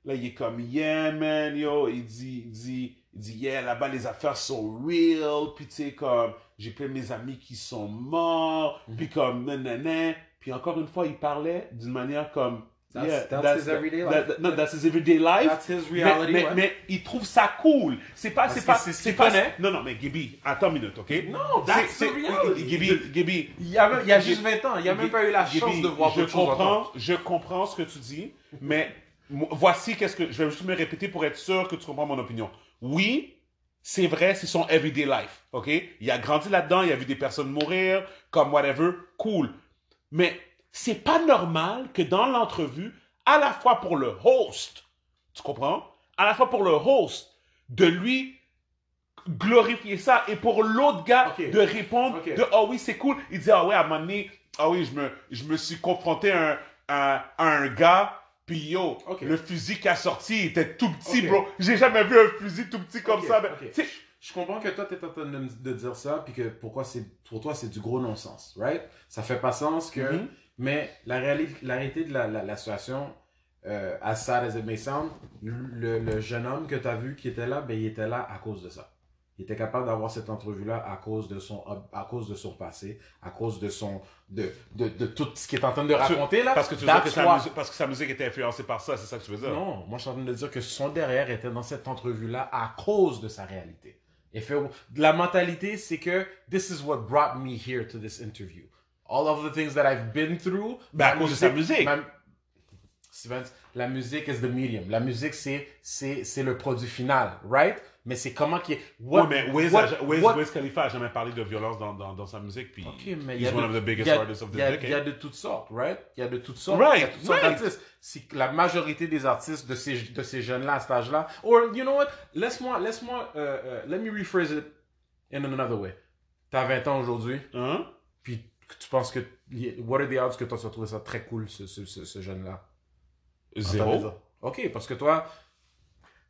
Là, il est comme, yeah, man, yo. Il dit, il dit, il dit, yeah, là-bas, les affaires sont real. Puis, tu sais, comme, j'ai plein de mes amis qui sont morts. Mhm. Puis, comme, nanana. Puis, encore une fois, il parlait d'une manière comme, That's- yeah, that's his everyday life. that- that- no, that's his everyday life. That's his Mais- reality, mais, ouais. mais il trouve ça cool. C'est pas, c'est pas, c'est pas. Non, non, mais Gibi, attends une minute, ok? Non, that's the reality. Gibi, Gibi, Il y a, il y a juste 20 ans. Il n'y a même pas eu la Gibi, chance de voir je comprends, je comprends ce que tu dis, mais voici qu'est-ce que je vais juste me répéter pour être sûr que tu comprends mon opinion. Oui, c'est vrai, c'est son everyday life, ok? Il a grandi là-dedans, il a vu des personnes mourir, comme whatever, cool. Mais c'est pas normal que dans l'entrevue, à la fois pour le host, tu comprends? À la fois pour le host, de lui glorifier ça et pour l'autre gars de répondre de oh oui c'est cool il dit ah ouais à un moment donné ah oui je me je me suis confronté à un, à, à un gars puis yo Ok. le fusil qui a sorti était tout petit bro j'ai jamais vu un fusil tout petit comme ça mais, Je comprends que toi, tu es en train de, dire ça, puis que pourquoi c'est, pour toi, c'est du gros non-sens, right? Ça fait pas sens que. Mhm. Mais la, réali- la réalité de la, la, la situation, euh, as sad as it may sound, le, le jeune homme que tu as vu qui était là, ben, il était là à cause de ça. Il était capable d'avoir cette entrevue-là à cause de son, à cause de son passé, à cause de son, de, de, de tout ce qu'il est en train de raconter là. parce que tu veux dire que sa musique, parce que sa musique était influencée par ça c'est ça que tu veux dire? Non, moi je suis en train de dire que son derrière était dans cette entrevue-là à cause de sa réalité. Et fait, la mentalité, c'est que this is what brought me here to this interview. All of the things that I've been through. Ben, à cause de sa musique. ma- Steven, la musique is the medium. La musique, c'est, c'est, c'est le produit final, right? Mais c'est comment qui est. Ouais, mais Wiz, what- a- Wiz- what- Wiz Khalifa a jamais parlé de violence dans, dans, dans sa musique, puis Ok, mais il y he's a one de- of the biggest il y a- artists of y a- decade. Il y a de toutes sortes, right? Il y a de toutes sortes. Right, Il y a toutes sortes right. d'artistes. Si la majorité des artistes de ces, de ces jeunes-là à cet âge-là, or, you know what? Laisse-moi, laisse-moi, euh, euh, let me rephrase it in another way. T'as 20 ans aujourd'hui, Hein? puis tu penses que, what are the odds que tu as trouvé ça très cool, ce, ce, ce, ce jeune-là? Zéro. Ok, parce que toi,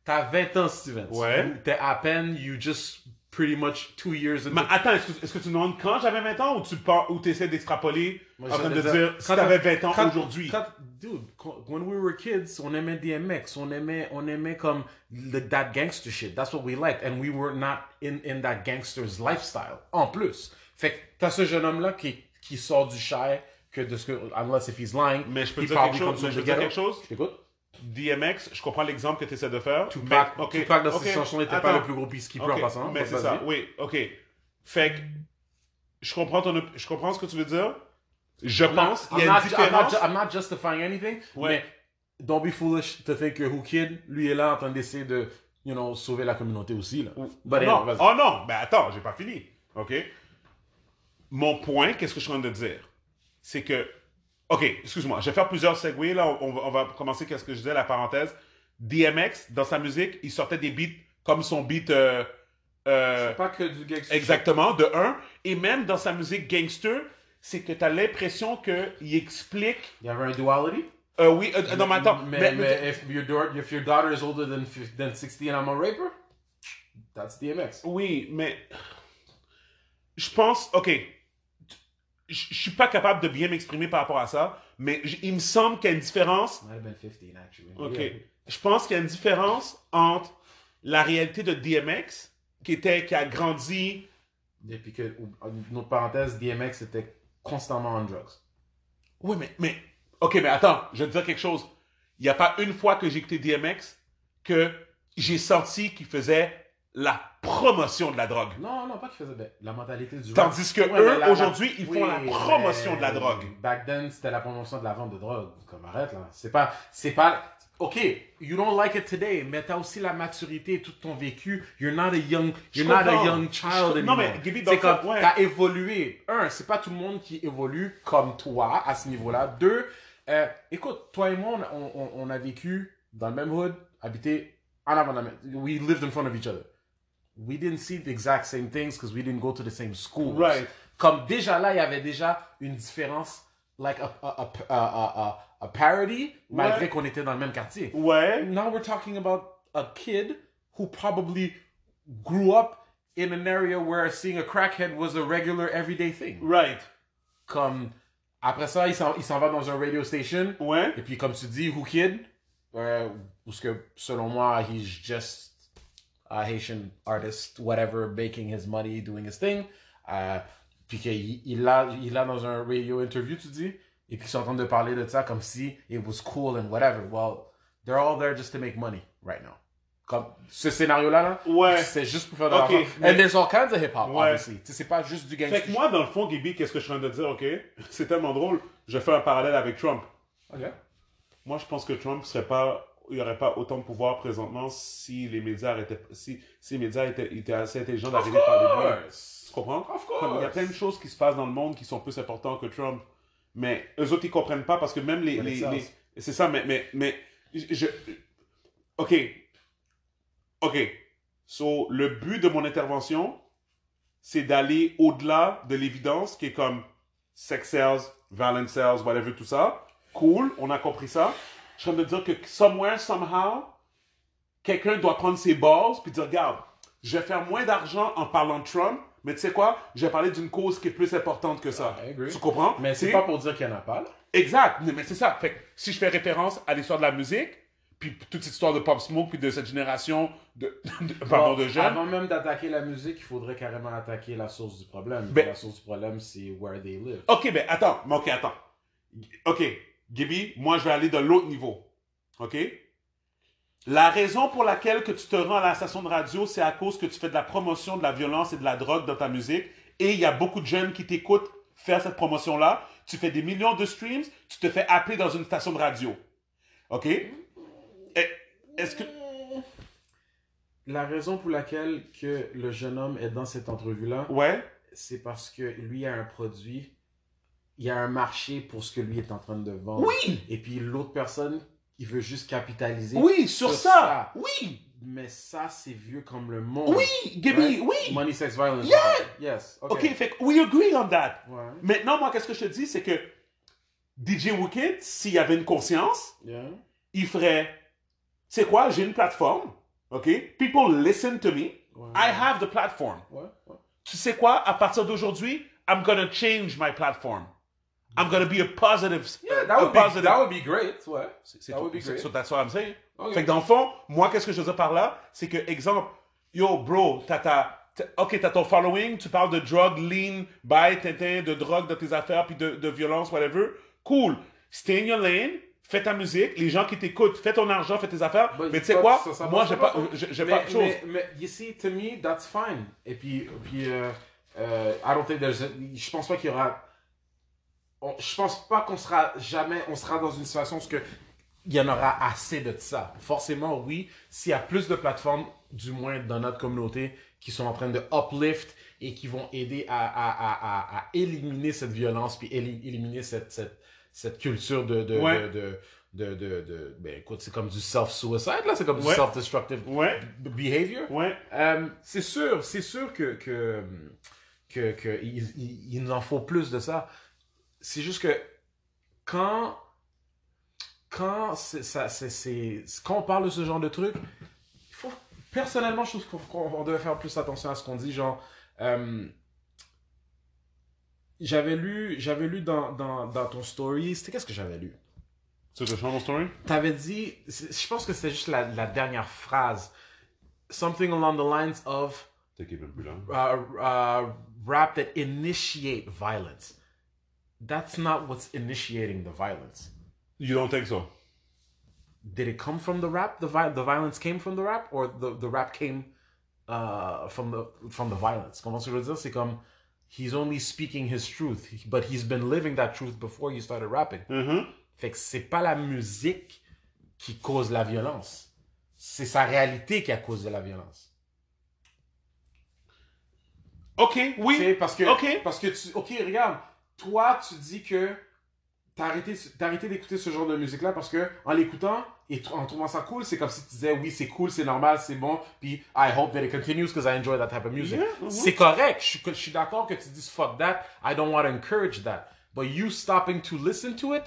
t'as 20 ans, Steven. Ouais. T'es à peine, you just pretty much two years into Mais attends, est-ce que, tu demandes quand j'avais 20 ans ou tu pars, ou essaies d'extrapoler en train de dire dire, si quand t'avais t'as- 20 ans quand- aujourd'hui? quand- dude, quand- when we were kids, on aimait DMX, on aimait, on aimait comme le- that gangster shit. That's what we liked, and we were not in in that gangster's lifestyle. En plus, fait que t'as ce jeune homme là qui qui sort du shy que de ce que unless if he's lying. Mais je peux he dire quelque chose, comes mais from je peux the dire ghetto. quelque chose? Je t'écoute. DMX, je comprends l'exemple que tu essaies de faire. Tupac, mais- ok, Tupac dans ok, ses chansons n'était pas le plus gros peacekeeper Ok, en passant. Mais c'est ça, oui, ok. Fait que, je comprends, ton, je comprends ce que tu veux dire. Je pense, il y I'm a not, une I'm not, différence. ju- I'm not justifying anything, Ouais. mais don't be foolish to think que Who Kid, lui est là en train d'essayer de, you know, sauver la communauté aussi, là. But non, anyway, oh non, ben attends, j'ai pas fini. OK? Mon point, qu'est-ce que je suis en train de dire? C'est que, OK, excuse-moi, je vais faire plusieurs segways, là, on, on va, commencer qu'est-ce que je disais, la parenthèse. DMX, dans sa musique, il sortait des beats comme son beat, euh, euh, C'est pas que du gangster. exactement, de un, et même dans sa musique gangster, c'est que tu as l'impression qu'il explique, Il y avait un duality? euh, oui, euh, non, mais attends, Mais, mais- mais if, your daughter, if your daughter is older than, than 60 and I'm a raper, that's DMX. Oui, mais je pense, ok, je suis pas capable de bien m'exprimer par rapport à ça, mais il me semble qu'il y a une différence. Might have been 15, actually. Ok, Yeah. je pense qu'il y a une différence entre la réalité de DMX, qui était, qui a grandi. Depuis que, une autre parenthèse, DMX était constamment on drugs. Oui, mais, mais, ok, mais attends, je vais te dire quelque chose. Il n'y a pas une fois que j'ai écouté DMX que j'ai senti qu'il faisait la promotion de la drogue. Non, non, pas qu'il faisait ben, la mentalité du. Tandis que Ouais, eux, aujourd'hui, ils font la promotion mais de la drogue. Back then, c'était la promotion de la vente de drogue. Comme arrête là. C'est pas, c'est pas. Ok, you don't like it today, mais t'as aussi la maturité et tout ton vécu. You're not a young, you're not a young child Je- non, anymore. mais, c'est comme, ouais. t'as évolué. Un, c'est pas tout le monde qui évolue comme toi à ce niveau-là. Deux, euh, écoute, toi et moi, on, on- on a vécu dans le même hood, habité en avant de la même. We lived in front of each other. We didn't see the exact same things because we didn't go to the same schools. Right. Comme déjà là, il y avait déjà une différence, like a, a, a, a, a, parody, malgré Ouais. qu'on était dans le même quartier. Ouais. Now we're talking about a kid who probably grew up in an area where seeing a crackhead was a regular everyday thing. Right. Comme après ça, il s'en il s'en va dans un radio station. Ouais. Et puis, comme tu dis, Who Kid, euh, parce que selon moi, he's just a Haitian artist, whatever, making his money, doing his thing. Euh, puis qu'il il l'a il l'a dans un radio interview, tu dis, et puis ils sont en train de parler de ça comme si it was cool and whatever. Well, they're all there just to make money right now. Comme ce scénario-là, là, Ouais. c'est juste pour faire de Ok, l'argent. mais- And there's all kinds of hip-hop, Ouais. obviously. C'est pas juste du gangster. Fait que moi, dans le fond, Gibi, qu'est-ce que je suis en train de dire, ok? C'est tellement drôle. Je fais un parallèle avec Trump. Ok. Moi, je pense que Trump serait pas, il n'y aurait pas autant de pouvoir présentement si les médias étaient, si, si les médias étaient, étaient assez intelligents d'arriver par les lui. Tu comprends? Of Comme il y a plein de choses qui se passent dans le monde qui sont plus importantes que Trump. Mais eux autres, ils comprennent pas parce que même les. But les, les- c'est ça, mais, mais, mais je, je- Ok. Ok. So, le but de mon intervention, c'est d'aller au-delà de l'évidence qui est comme sex sells, violence sells, whatever, tout ça. Cool, on a compris ça. Je suis en train de dire que somewhere, somehow, quelqu'un doit prendre ses bases puis dire, regarde, je vais faire moins d'argent en parlant de Trump, mais tu sais quoi, je vais parler d'une cause qui est plus importante que ça. I agree. Tu comprends? Mais c'est pas pour dire qu'il y en a pas, là. Exact, mais c'est ça. Fait que si je fais référence à l'histoire de la musique, puis toute cette histoire de Pop Smoke, puis de cette génération de, de- pardon, Bon, de jeunes, Avant même d'attaquer la musique, il faudrait carrément attaquer la source du problème. Ben- la source du problème, c'est where they live. Ok, ben attends, mais ok, attends. Ok, Gibi, moi je vais aller de l'autre niveau. Ok? La raison pour laquelle que tu te rends à la station de radio, c'est à cause que tu fais de la promotion de la violence et de la drogue dans ta musique. Et il y a beaucoup de jeunes qui t'écoutent faire cette promotion-là. Tu fais des millions de streams, tu te fais appeler dans une station de radio. Ok? Est-ce que. la raison pour laquelle que le jeune homme est dans cette entrevue-là, Ouais. c'est parce que lui a un produit, il y a un marché pour ce que lui est en train de vendre. Oui. Et puis l'autre personne, il veut juste capitaliser. Oui, sur Sur ça. ça. Oui. Mais ça, c'est vieux comme le monde. Oui, Gaby, Right? oui. Money, sex, violence. Yeah. Yes. OK, fait que we agree on that. Ouais. Maintenant, moi, qu'est-ce que je te dis, c'est que DJ Wicked, s'il y avait une conscience, Yeah. il ferait, c'est quoi, j'ai une plateforme, OK? People listen to me. Ouais. I have the platform. Ouais. Tu sais quoi, à partir d'aujourd'hui, I'm gonna change my platform. I'm gonna be a positive. Yeah, that would, be, positive. that would be great. Ouais. C'est- tout. would be great. So that's what I'm saying. Okay. Fait que dans le fond, moi, qu'est-ce que je veux dire par là? C'est que, exemple, yo, bro, t'as ta. Ok, t'as ton following, tu parles de drug, lean, buy, tintin, de drogue dans tes affaires, puis de, de violence, whatever. Cool. Stay in your lane, fais ta musique, les gens qui t'écoutent, fais ton argent, fais tes affaires. But mais tu sais quoi? ça- ça moi, j'ai pas, j'ai pas de choses. Mais, mais, you see, to me, that's fine. Et puis, puis euh, euh, I don't think there's je pense pas qu'il y aura. On- je pense pas qu'on sera jamais. On sera dans une situation où il y en aura assez de ça. Forcément, oui. S'il y a plus de plateformes, du moins dans notre communauté, qui sont en train de uplift et qui vont aider à, à, à, éliminer cette violence, puis éli- éliminer cette, cette, cette culture de, de, Ouais. de, de, de, de- de- ben écoute, c'est comme du self-suicide, là, c'est comme Ouais. du self-destructive Ouais, behavior. ouais. Euh, c'est sûr, c'est sûr que, que, que, que il, il- il nous en faut plus de ça. C'est juste que quand, quand, c'est, ça, c'est, c'est- quand on parle de ce genre de truc, il faut, personnellement, je trouve qu'on, qu'on- on devait faire plus attention à ce qu'on dit. Genre, euh, j'avais lu, j'avais lu dans, dans, dans ton story, c'était qu'est-ce que j'avais lu? Change mon story? T'avais dit, je pense que c'était juste la, la dernière phrase. Something along the lines of T'es uh, uh, rap that initiate violence. That's not what's initiating the violence. You don't think so? Did it come from the rap? The, vi- the violence came from the rap, or the, the rap came uh, from the from the violence? Comment je veux dire? C'est comme he's only speaking his truth, but he's been living that truth before he started rapping. Mhm. Fait que c'est pas la musique qui cause la violence. C'est sa réalité qui a causé la violence. Ok, oui. parce que, Ok. parce que tu, ok, regarde, toi, tu dis que t'as arrêté, arrêté d'écouter ce genre de musique-là parce que en l'écoutant et en trouvant ça cool, c'est comme si tu disais oui, c'est cool, c'est normal, c'est bon, puis I hope that it continues because I enjoy that type of music. Yeah, mhm. C'est correct, je suis, je suis d'accord que tu dises fuck that, I don't want to encourage that, but you stopping to listen to it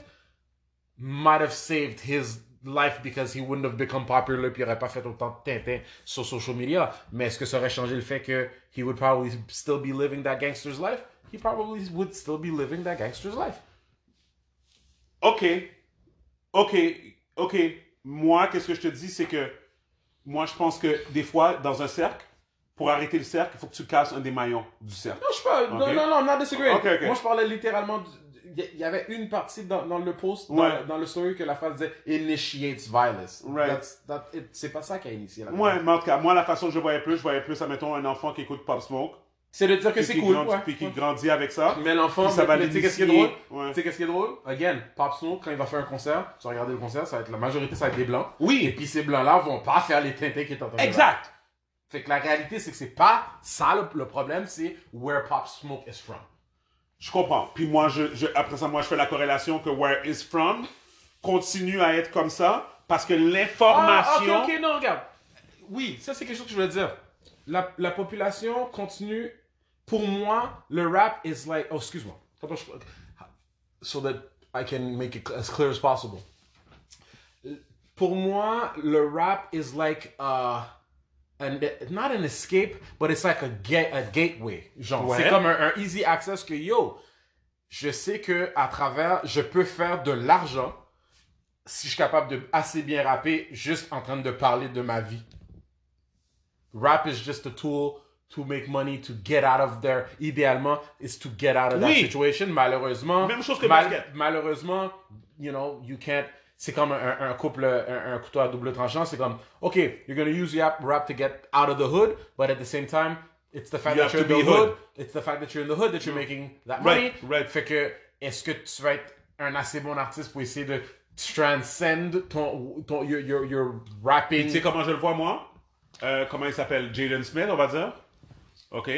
might have saved his life because he wouldn't have become popular puis il aurait pas fait autant de tintin sur social media. Mais est-ce que ça aurait changé le fait que he would probably still be living that gangster's life? He probably would still be living that gangster's life. Ok. Ok. Ok. Moi, qu'est-ce que je te dis, c'est que moi, je pense que des fois, dans un cercle, pour arrêter le cercle, il faut que tu casses un des maillons du cercle. Non, je sais pas. Non, non, non, I'm not disagreeing. Ok, ok. Moi, je parlais littéralement. Il y avait une partie dans, dans le post, dans, Ouais. dans le story, que la phrase disait initiates violence. Right. That's- that- C'est pas ça qui a initié la Ouais, mais en tout cas, moi, la façon que je voyais plus, je voyais plus, admettons, un enfant qui écoute Pop Smoke. C'est de dire que c'est cool. grandit- ouais. Puis qui Ouais. grandit avec ça. Mais l'enfant, ça va tu sais qu'est-ce qui est drôle? Ouais. Tu sais qu'est-ce qui est drôle? Again, Pop Smoke, quand il va faire un concert, tu vas regarder le concert, ça va être la majorité, ça va être des blancs. Et Oui. puis ces blancs-là vont pas faire les tintins qui est en train de faire. Exact. Fait que la réalité, c'est que c'est pas ça le, le problème, c'est where Pop Smoke is from. Je comprends. Puis moi, je, je- après ça, moi, je fais la corrélation que Where is From continue à être comme ça parce que l'information. Ah, ok, ok, non, regarde. Oui, ça c'est quelque chose que je voulais dire. La, la population continue. Pour moi, le rap is like. Oh, excuse-moi. So that I can make it as clear as possible. Pour moi, le rap is like. Uh, an, not an escape, but it's like a, ga- a gateway. Genre, Ouais. c'est comme un, un easy access que yo, je sais que à travers, je peux faire de l'argent si je suis capable de assez bien rapper juste en train de parler de ma vie. Rap is just a tool to make money, to get out of there. Idéalement, is to get out of that Oui. situation. Malheureusement, Même chose que mal- malheureusement, you know, you can't. C'est comme un, un couple, un, un couteau à double tranchant. C'est comme, OK, you're gonna use rap, rap to get out of the hood, but at the same time, it's the fact You that you're in to the hood. hood. It's the fact that you're in the hood that you're making that money. Right, right. Fait que, est-ce que tu vas être un assez bon artiste pour essayer de transcend ton, ton your, your, your rapping? Tu sais comment je le vois, moi? Euh, comment il s'appelle? Jaden Smith, on va dire? OK?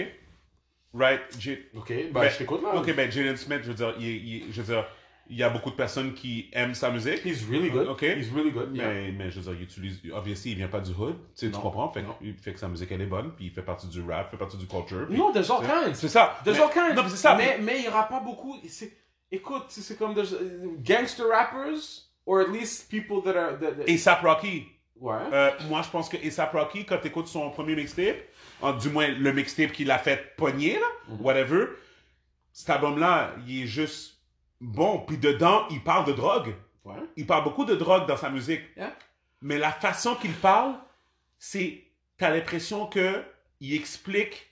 Right? J- Ok, bah Ben, je t'écoute là. Ok, ben Jaden Smith, je veux dire, il, il- je veux dire, il y a beaucoup de personnes qui aiment sa musique. He's really good. Ok? He's really good. Mais, yeah. mais je veux dire, il utilise. Obviously, il vient pas du hood. Tu sais, tu Non. comprends? Fait, il fait que sa musique, elle est bonne. Puis il fait partie du rap, fait partie du culture. puis- Non, there's all kinds. C'est ça. There's Mais- all kinds. Non, c'est ça. Mais mais il aura pas beaucoup. Écoute, c'est comme there's, uh, gangster rappers or at least people that are. That, that- ASAP Rocky. Ouais. Euh, moi, je pense que ASAP Rocky, quand tu écoutes son premier mixtape, en- du moins le mixtape qu'il a fait pogner, là, Mhm. whatever, cet album-là, il est juste bon. Puis dedans, il parle de drogue. ouais. Il parle beaucoup de drogue dans sa musique. Yeah. Mais la façon qu'il parle, c'est. T'as l'impression que il explique.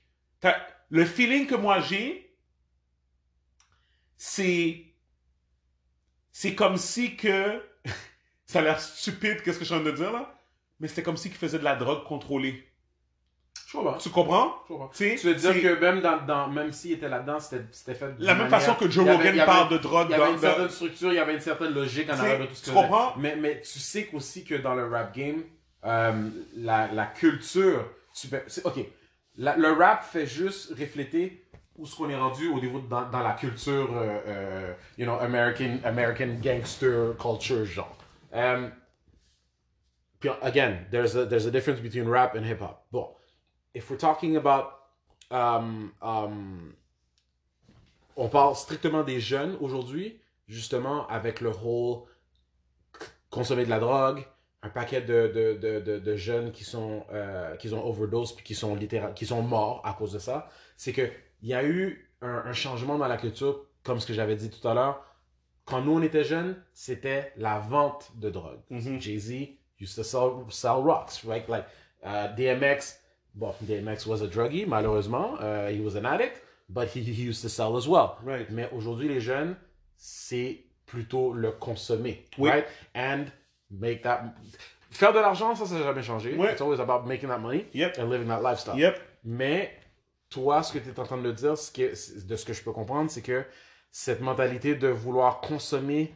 Le feeling que moi j'ai, c'est. C'est comme si que. Ça a l'air stupide, qu'est-ce que je suis en train de dire là? Mais c'était comme si qu'il faisait de la drogue contrôlée. Je comprends. Tu comprends? Je comprends. Tu Tu veux dire que même dans, dans même s'il était là-dedans, c'était c'était fait de La même manière- façon que Joe Rogan parle de drogue Il y avait une certaine structure, il y avait une certaine logique en Tu arrière de tout ce tu que je comprends? Mais, mais tu sais aussi que dans le rap game, euh, la, la culture, tu ok, La- le rap fait juste refléter où ce qu'on est rendu au niveau de- dans, dans la culture, euh, euh, you know, American, American gangster culture genre. Puis, again, there's a, there's a difference between rap and hip hop. Bon, if we're talking about um, um, on parle strictement des jeunes aujourd'hui, justement, avec le c- consommer de la drogue, un paquet de, jeunes qui sont euh, qui ont overdose puis qui sont qui sont morts à cause de ça. C'est que il y a eu un changement dans la culture, comme ce que j'avais dit tout à l'heure. Quand nous on était jeunes, c'était la vente de drogue. Mhm. Jay Z used to sell, sell rocks, right? Like uh, DMX. Bon, DMX was a druggie, malheureusement. Uh, he was an addict, but he, he used to sell as well. Right. Mais aujourd'hui, les jeunes, c'est plutôt le consommer. Oui. Right? And make that. Faire de l'argent, ça, ça n'a jamais changé. Oui. It's always about making that money Yep. and living that lifestyle. Yep. Mais toi, ce que tu es en train de dire, ce que- de ce que je peux comprendre, c'est que cette mentalité de vouloir consommer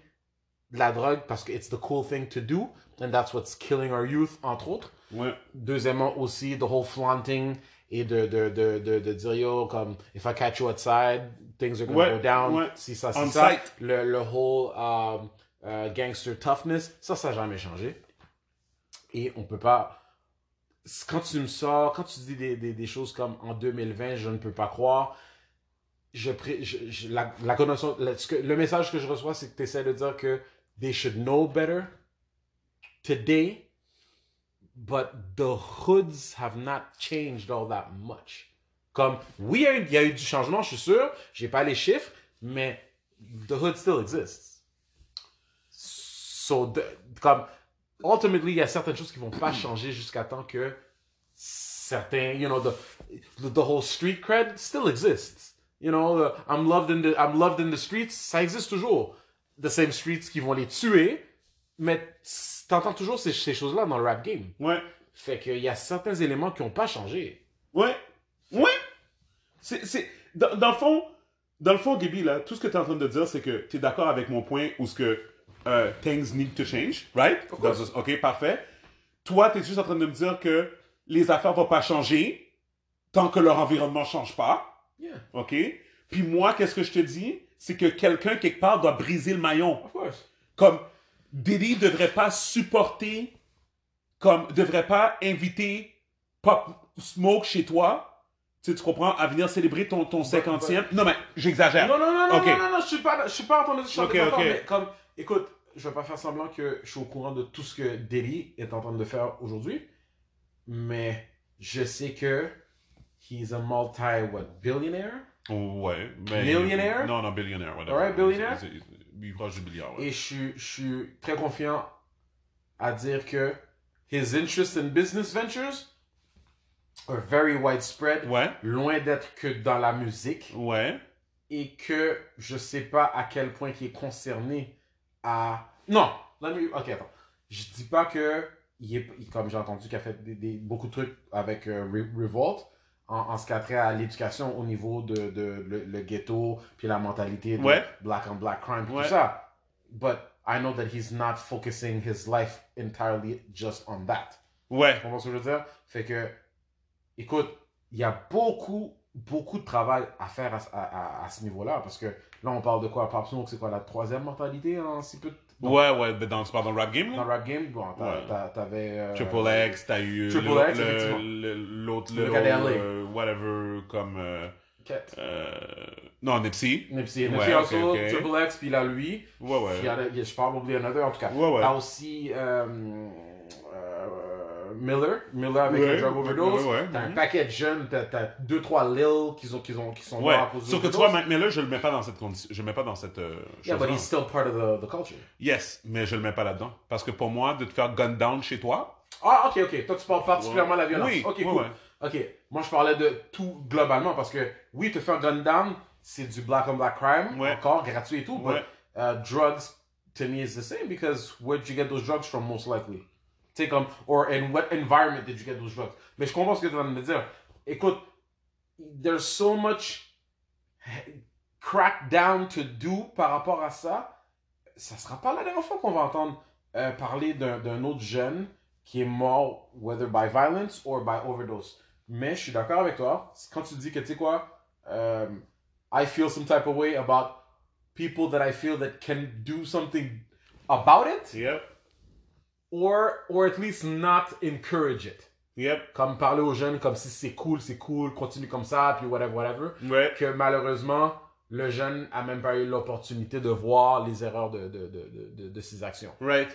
de la drogue parce que it's the cool thing to do, and that's what's killing our youth, entre autres. Ouais. Deuxièmement aussi, the whole flaunting et de, de, de, de, de dire yo, comme, if I catch you outside, things are gonna Ouais, go down. ouais. Si ça, si On ça. site. Le, le whole um, uh, gangster toughness, ça, ça n'a jamais changé. Et on peut pas. Quand tu me sors, quand tu dis des, des, des choses comme en 2020, je ne peux pas croire, je, la, la le, message que je reçois, c'est que tu essaies de dire que they should know better today, but the hoods have not changed all that much. Comme, oui, il y a eu- du changement, je suis sûr, j'ai pas les chiffres, mais the hood still exists. So, comme, ultimately, il y a certaines choses qui vont pas changer jusqu'à temps que certains, you know, the, the whole street cred still exists. You know, the, I'm loved in the, I'm loved in the streets, ça existe toujours. The same streets qui vont les tuer, mais t'entends toujours ces, ces choses-là dans le rap game. Ouais. Fait qu'il y a certains éléments qui ont pas changé. Ouais. Ouais. C'est, c'est, dans, dans le fond, dans le fond, Gaby, là, tout ce que tu es en train de dire, c'est que tu es d'accord avec mon point où ce que euh, things need to change, right? Of course. Dans- ok, parfait. Toi, tu es juste en train de me dire que les affaires vont pas changer tant que leur environnement change pas. Yeah, OK? Puis moi, qu'est-ce que je te dis? C'est que quelqu'un, quelque part, doit briser le maillon. of course. Comme Diddy devrait pas supporter, comme devrait pas inviter Pop Smoke chez toi, tu, sais, tu comprends, à venir célébrer ton, ton 50e. Non, mais j'exagère. Non, non, non, non, non, non, non, je suis pas, je suis pas en train de chanter Ok, d'accord, ok. mais comme, écoute, je vais pas faire semblant que je suis au courant de tout ce que Diddy est en train de faire aujourd'hui, mais je sais que he's a multi, what, billionaire? Ouais. Mais, Millionnaire? Non, non, billionnaire. whatever. Alright, c'est- Il proche du milliard. ouais. Et je, suis- je suis très confiant à dire que his interest in business ventures are very widespread, Ouais. loin d'être que dans la musique. Ouais. et que je sais pas à quel point il est concerné à. Non, let me- ok, attends. Je dis pas que il est, comme j'ai entendu qu'il a fait des, des- beaucoup de trucs avec euh, Re- Revolt en, en ce qui a trait à l'éducation au niveau de, de le, le ghetto puis la mentalité de Ouais. black on black crime Ouais. tout ça. But I know that he's not focusing his life entirely just on that. Ouais. Tu comprends ce que je veux dire? Fait que, écoute, il y a beaucoup, beaucoup de travail à faire à, à- à- à ce niveau-là. Parce que là, on parle de quoi? Pop Smoke, c'est quoi la troisième mortalité en si peu de dans, Ouais, ouais, dans, tu parles dans le rap game, dans le rap game? Bon, Ouais. t'avais. euh, Triple X, t'as eu Triple le- X, l'autre, Le euh, whatever, comme, euh, euh, non, Nipsey. Nipsey, Ouais, Nipsey ok, Hussle, ok. Triple X, puis là, lui. Ouais, ouais. A- je parle oublier another, en tout cas. Ouais, ouais. T'as aussi euh, Miller, Miller avec Ouais, le drug overdose. ouais, ouais, T'as un paquet de jeunes, t'as, t'as deux, trois Lil qui, sont, qui, sont, qui sont morts à cause de Sauf que vois, Mac Miller, je le mets pas dans cette condition. Je le mets pas dans cette euh, Yeah, but he's still part of the, the culture. Yes, mais je le mets pas là-dedans. Parce que pour moi, de te faire gun down chez toi. Ah, ok, ok. Toi, tu parles particulièrement de la violence. Oui, ok, cool. Ok, moi, je parlais de tout globalement parce que, oui, te faire gun down, c'est du black on black crime, encore gratuit et tout, but uh, drugs, to me, is the same because where'd you get those drugs from, most likely? Or in what environment did you get those drugs? Mais je comprends ce que tu de me dire. Écoute, there's so much crackdown to do par rapport à ça. Ça sera pas la dernière fois qu'on va entendre euh, parler d'un autre jeune qui est mort, whether by violence or by overdose. Mais je suis d'accord avec toi. Quand tu dis que, tu sais quoi, euh, I feel some type of way about people that I feel that can do something about it, Yep. Or, or at least not encourage it. Yep. Comme parler aux jeunes comme si c'est cool, c'est cool, continue comme ça, puis whatever, whatever. Ouais. Que malheureusement, le jeune a même pas eu l'opportunité de voir les erreurs de, de, de, de, de- ses actions. Right.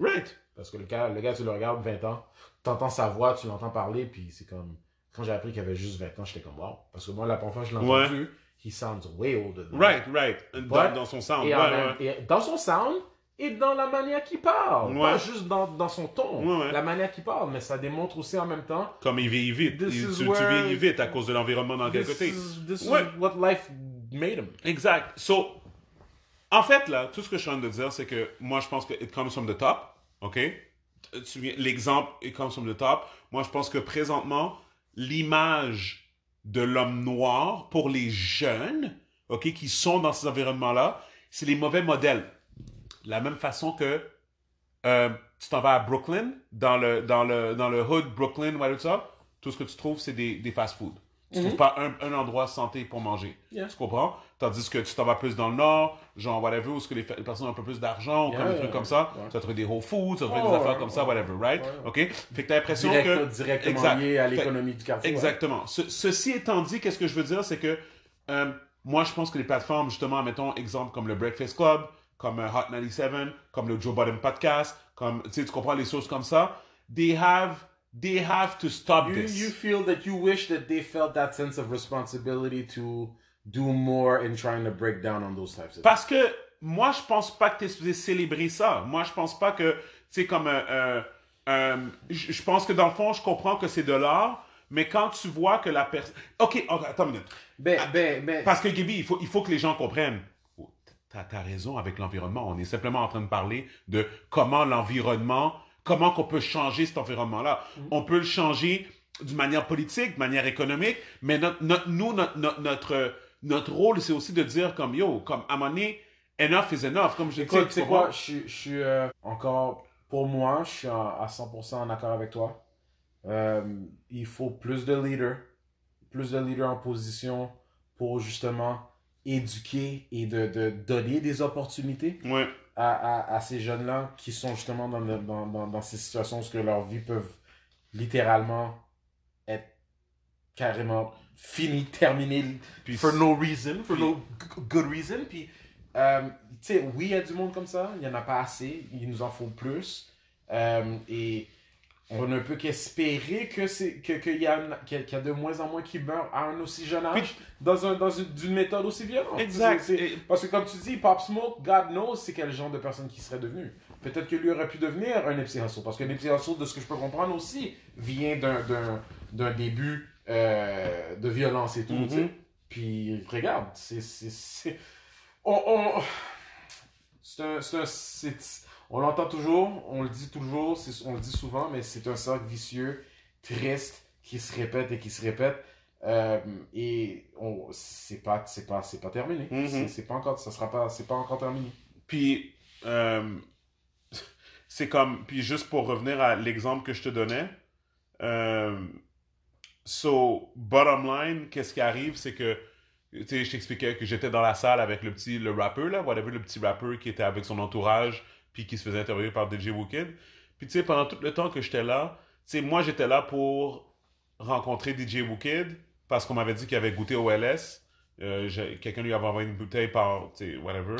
Right. Parce que le gars, le gars, tu le regardes 20 ans, t'entends sa voix, tu l'entends parler, puis c'est comme. Quand j'ai appris qu'il avait juste 20 ans, j'étais comme wow. Parce que moi, la première fois que je l'ai Ouais. entendu, he sounds way older than me. Right, right. Dans, Ouais. dans son sound. Et, Ouais, même- ouais. et dans son sound et dans la manière qu'il parle. Ouais. Pas juste dans, dans son ton. Ouais, ouais. La manière qu'il parle, mais ça démontre aussi en même temps. Comme il vieillit vite. Il- tu, tu vieillis vite à cause de l'environnement dans lequel côté. is, this is what life made him. Exact. So, en fait, là, tout ce que je suis en train de dire, c'est que moi, je pense que it comes from the top. OK? L'exemple, it comes from the top. Moi, je pense que présentement, l'image de l'homme noir pour les jeunes, OK, qui sont dans ces environnements-là, c'est les mauvais modèles. De la même façon que euh, tu t'en vas à Brooklyn, dans le, dans le, dans le hood Brooklyn, ouais, tout ça, tout ce que tu trouves, c'est des, des fast-food. Tu trouves pas un, un endroit santé pour manger. Yeah. Tu comprends? Tandis que tu t'en vas plus dans le nord, genre whatever, où est-ce que les, personnes ont un peu plus d'argent, ou Yeah, comme des yeah, trucs comme ça, tu vas trouver des Whole Foods, tu vas trouver Oh, des affaires ouais, comme ça, whatever, right? OK? Fait que t'as l'impression Direct- que... directement Exact. lié à l'économie du quartier. ouais. Exactement. Ce- ceci étant dit, qu'est-ce que je veux dire, c'est que euh, moi, je pense que les plateformes, justement, mettons, exemple comme le Breakfast Club, comme euh, Hot 97, comme le Joe Biden Podcast, comme, tu comprends les choses comme ça, they have, they have to stop You, this. you feel that you wish that they felt that sense of responsibility to do more in trying to break down on those types of Parce que moi, je pense pas que tu es supposé célébrer ça. Moi, je pense pas que, tu sais, comme. euh, euh, euh, je pense que dans le fond, je comprends que c'est de l'art, mais quand tu vois que la personne. Ok, ok, attends une minute. Ben, ben, ben. Parce que, Gaby, il faut, il faut que les gens comprennent. T'as as raison avec l'environnement. On est simplement en train de parler de comment l'environnement, comment qu'on peut changer cet environnement-là. On peut le changer d'une manière politique, de manière économique, mais notre, notre- nous, notre, notre, notre, rôle, c'est aussi de dire comme, yo, comme, à un moment donné, enough is enough. Comme je dis, tu c'est comprends? quoi, je suis- je suis euh, encore, pour moi, je suis à 100% en accord avec toi. Euh, il faut plus de leaders, plus de leaders en position pour justement éduquer et de, de donner des opportunités Ouais, à, à, à ces jeunes-là qui sont justement dans, le- dans, dans, dans ces situations où que leur vie peuvent littéralement être carrément finie, terminée Puis for no reason, for puis- no good reason. Puis, euh, tu sais, oui, il y a du monde comme ça, il n'y en a pas assez, il nous en faut plus. Euh, et on ne peut qu'espérer que c'est que qu'il y, y a- qu'il y a de moins en moins qui meurent à un aussi jeune âge Puis- dans, un, dans une, d'une méthode aussi violente. Exact. Parce que comme tu dis, Pop Smoke, God knows c'est quel genre de personne qui serait devenu. Peut-être que lui aurait pu devenir un Nipsey Hussle. Parce que Nipsey Hussle, de ce que je peux comprendre aussi, vient d'un, début euh, de violence et tout. Mhm. Puis regarde, c'est... c'est. On, on... C'est un... Un c'est- On l'entend toujours, on le dit toujours, on le dit souvent, mais c'est un cercle vicieux, triste, qui se répète et qui se répète. Euh, et on, c'est pas, c'est pas, c'est pas terminé. Mhm. C'est, c'est pas encore, ça sera pas, c'est pas encore terminé. Puis, euh, c'est comme, puis juste pour revenir à l'exemple que je te donnais, euh, so, bottom line, qu'est-ce qui arrive, c'est que, tu sais, je t'expliquais que j'étais dans la salle avec le petit, le rappeur, là, whatever, le petit rappeur qui était avec son entourage, puis qui se faisait interviewer par DJ Wookid. Puis, tu sais, pendant tout le temps que j'étais là, tu sais, moi, j'étais là pour rencontrer DJ Wookid, parce qu'on m'avait dit qu'il avait goûté au LS. Euh, Quelqu'un lui avait envoyé une bouteille par, tu sais, whatever.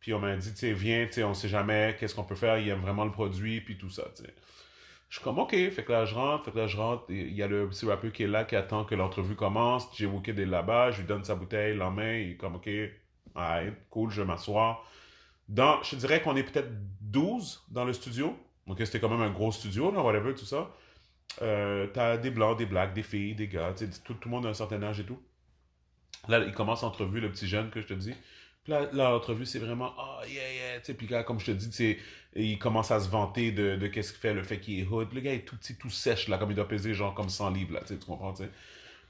Puis on m'a dit, tu sais, viens, tu sais, on sait jamais qu'est-ce qu'on peut faire, il aime vraiment le produit, puis tout ça, tu sais. Je suis comme, OK, fait que là, je rentre, fait que là, je rentre, il y a le petit rappeur qui est là, qui attend que l'entrevue commence, Jay Wookid est là-bas, je lui donne sa bouteille, la main, il est comme, OK, alright, cool, je vais m'asseoir. Dans, je dirais qu'on est peut-être 12 dans le studio, donc c'était quand même un gros studio, là, whatever, tout ça. Euh, t'as des blancs, des blacks, des filles, des gars, tout, tout le monde a un certain âge et tout. Là, il commence l'entrevue, le petit jeune que je te dis. Puis là, l'entrevue, c'est vraiment, ah, yeah, yeah, puis là, comme je te dis, il commence à se vanter de, qu'est-ce qu'il fait, le fait qu'il est hood. Le gars est tout petit, tout sèche, là, comme il doit peser, genre, comme 100 livres, là, tu comprends, tu sais.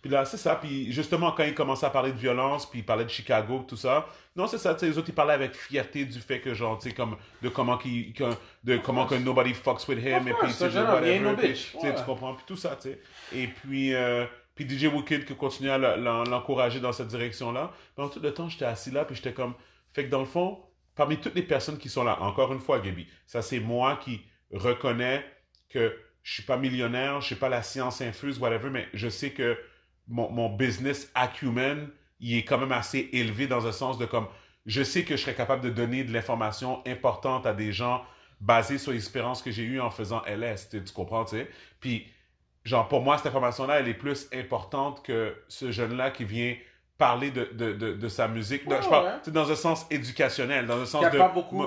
Puis là, c'est ça. Puis justement, quand il commençait à parler de violence, puis il parlait de Chicago, tout ça, non, c'est ça, tu sais, les autres, ils parlaient avec fierté du fait que, genre, tu sais, comme, de comment qu'il, que- de comment que nobody fucks with him, et puis, tu sais, whatever, puis, Ouais. tu comprends, puis tout ça, tu sais. Et puis, euh, puis DJ Wookid qui continue à l'en- l'en- l'encourager dans cette direction-là. Pendant tout le temps, j'étais assis là, puis j'étais comme... Fait que dans le fond, parmi toutes les personnes qui sont là, encore une fois, Gaby, ça c'est moi qui reconnais que je suis pas millionnaire, je suis pas la science infuse, whatever, mais je sais que mon, mon business acumen, il est quand même assez élevé dans un sens de comme... Je sais que je serais capable de donner de l'information importante à des gens basée sur l'expérience que j'ai eue en faisant LS, tu comprends, tu sais. Puis, genre, pour moi, cette information-là, elle est plus importante que ce jeune-là qui vient parler de, de, de, de sa musique. Ouais, je parle, ouais. dans un sens éducationnel, dans un sens de... beaucoup.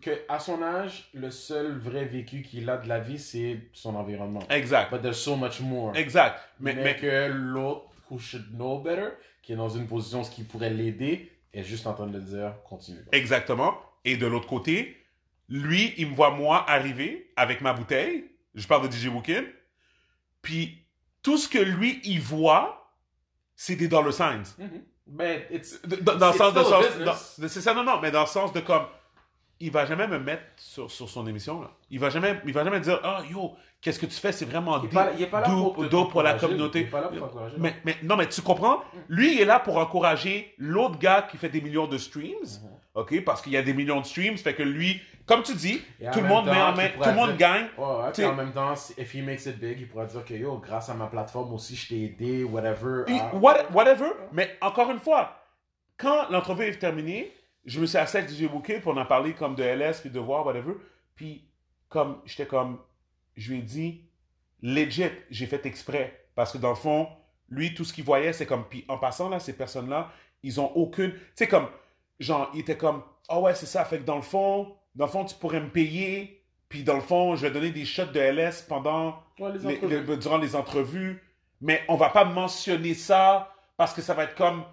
Que à son âge, le seul vrai vécu qu'il a de la vie, c'est son environnement. Exact, But there's so much more. exact. Mais, Mais, mais, que l'autre, who should know better, qui est dans une position ce qui pourrait l'aider, est juste en train de le dire, continue. Exactement. Et de l'autre côté, lui, il me voit moi arriver avec ma bouteille. Je parle de DJ Wookid. Puis tout ce que lui, il voit, c'est des dollar signs. Ben, it's, De- Dans, le sens de... C'est ça, non, non, mais dans le sens de comme... Il va jamais me mettre sur, sur son émission, là. Il va jamais, il va jamais dire, ah, yo, qu'est-ce que tu fais? C'est vraiment dope- pour, pour la communauté. Il est pas là pour t'encourager. Mais, mais, non, mais tu comprends? Lui, il est là pour encourager l'autre gars qui fait des millions de streams. Mhm. OK? Parce qu'il y a des millions de streams. Fait que lui, comme tu dis, tout le monde met temps, en tu main, tout pourrais le monde dire- gagne. Ouais, en même temps, si- if he makes it big, il pourra dire que yo, grâce à ma plateforme aussi, je t'ai aidé, whatever. Ah. what- whatever. Mais encore une fois, quand l'entrevue est terminée, je me suis assis avec DJ Bouquet pour en parler comme de LS puis de voir, whatever. Puis, comme, j'étais comme, je lui ai dit, legit, j'ai fait exprès. Parce que dans le fond, lui, tout ce qu'il voyait, c'est comme, puis en passant là, ces personnes-là, ils ont aucune, tu sais, comme, genre, il était comme, ah ouais, c'est ça, fait que dans le fond, dans le fond, tu pourrais me payer, puis dans le fond, je vais donner des shots de LS pendant Ouais, les les- durant les entrevues, mais on va pas mentionner ça parce que ça va être comme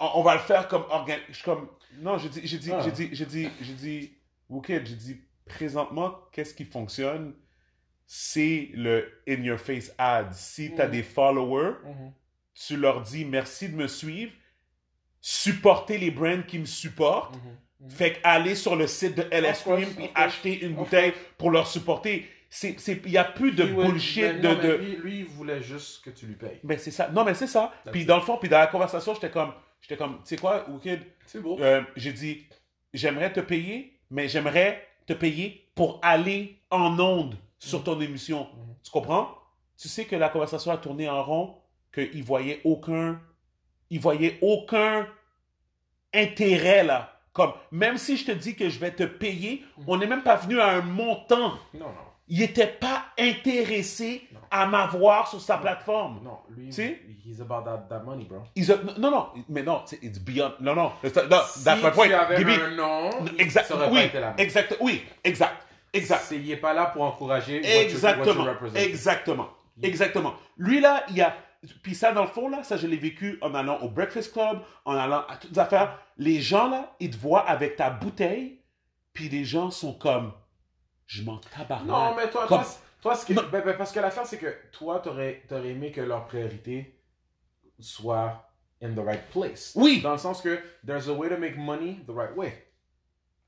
on, va le faire organ. Comme non, j'ai dit j'ai dit Ah. j'ai dit j'ai dit j'ai dit Wookid, j'ai dit présentement qu'est-ce qui fonctionne? C'est le in your face ad. Si tu as Mhm. des followers, Mhm. tu leur dis merci de me suivre, supporter les brands qui me supportent. Mhm. Fait aller sur le site de LS of course, acheter une bouteille pour leur supporter. C'est, c'est, il n'y a plus de ouais, bullshit de, mais de, Lui, lui, il voulait juste que tu lui payes. ben c'est ça. Non, mais c'est ça. Puis dans le fond, puis dans la conversation, j'étais comme, j'étais comme, tu sais quoi, Wicked, C'est beau. euh, j'ai dit, j'aimerais te payer, mais j'aimerais te payer pour aller en onde sur ton émission. Mhm. Tu comprends? Tu sais que la conversation a tourné en rond, qu'il voyait aucun, il voyait aucun intérêt là. Comme, même si je te dis que je vais te payer, Mhm. on n'est même pas venu à un montant. Non, non. Il n'était pas intéressé Non. à m'avoir sur sa plateforme. Non, lui, Tu sais? he's about that, that money, bro. Ils ont- non, non, mais non, c'est it's beyond. Non, non, that's, no, that's si my point. tu avais un nom, exact, ça aurait oui, pas été même. exact, oui, exact, exact, Il est pas là pour encourager what you- what you exactement, represent. exactement, exactement. Lui là, il a, puis ça dans le fond là, ça je l'ai vécu en allant au Breakfast Club, en allant à toutes les affaires. Les gens là, ils te voient avec ta bouteille, puis les gens sont comme, je m'en tabarnak. Non, mais toi, Comme- toi, toi ce qui- Non. ben, ben, parce que l'affaire, c'est que toi, t'aurais aurais aimé que leur priorité soit in the right place. Oui. Dans le sens que there's a way to make money the right way.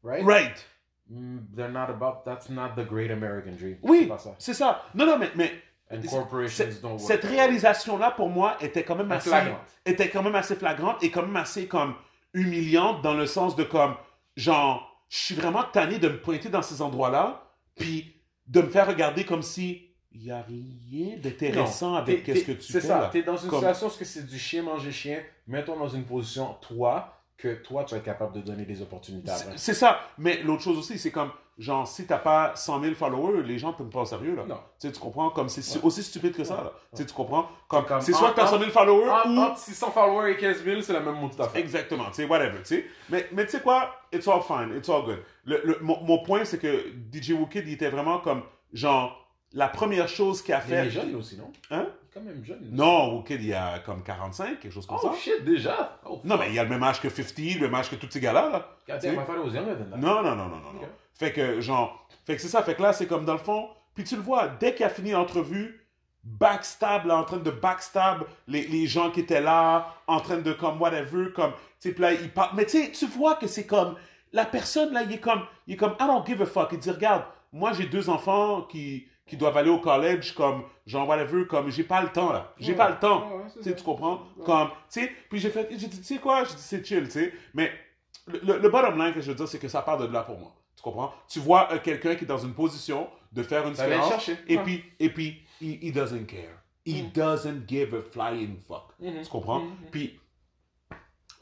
Right? Right. mm, they're not about, that's not the great American dream. Oui, C'est pas ça. c'est ça. Non, non, mais, mais And corporations don't work. cette réalisation-là, pour moi, était quand même assez, Flagrante. était quand même assez flagrante et quand même assez comme humiliante dans le sens de comme, genre, je suis vraiment tanné de me pointer dans ces endroits-là, puis de me faire regarder comme si il y a rien d'intéressant avec qu'est-ce que tu C'est fais ça, là. t'es dans une Comme- situation où ce que c'est du chien manger chien, mets-toi dans une position, toi, que toi, tu vas être capable de donner des opportunités. C'est c'est ça. Mais l'autre chose aussi, c'est comme, genre, si t'as pas 100 000 followers, les gens ne prennent pas au sérieux, là. Non. Tu sais, tu comprends? Comme, c'est Ouais. aussi stupide que ça, là. Tu sais, tu comprends? Comme, comme c'est soit que t'as en- 100 000 followers ou... entre 600 followers et 15 000, c'est la même montée d'affaires. Exactement, tu sais, whatever, tu sais. Mais, mais tu sais quoi? It's all fine, it's all good. Le, le- mon, mon point, c'est que DJ Wookid, il était vraiment comme, genre, la première chose qu'il a Mais il est fait... jeune aussi, non? Hein? Quand même jeune. Non, Wookid, il a comme 45, quelque chose comme Oh ça. shit, déjà? Oh, Non, mais il a le même âge que 50, le même âge que tous ces gars-là, là. That. Non, non, non, non, non, non. Ok. Fait que, genre, fait que c'est ça. Fait que là, c'est comme dans le fond. Puis tu le vois, dès qu'il a fini l'entrevue, backstab, là, en train de backstab les, les gens qui étaient là, en train de, comme, whatever, comme, tu sais, là, il parle. Mais tu sais, tu vois que c'est comme, la personne, là, il est comme, il est comme, I don't give a fuck. Il dit, regarde, moi, j'ai deux enfants qui, qui doivent aller au college, comme, genre, whatever, comme, j'ai pas le temps, là. J'ai Ouais. pas le temps. Ouais, ouais, c'est Tu comprends? Ouais. Comme, tu sais, puis j'ai fait, j'ai dit, tu sais quoi? J'ai dit, c'est chill, tu sais. Mais le, le- le bottom line que je veux dire, c'est que ça part de là pour moi. Tu comprends? Tu vois euh, quelqu'un qui est dans une position de faire une Ça chercher. Et Ouais. puis, et puis, he, he doesn't care. He Mm. doesn't give a flying fuck. Mhm. Tu comprends? Mhm. Puis,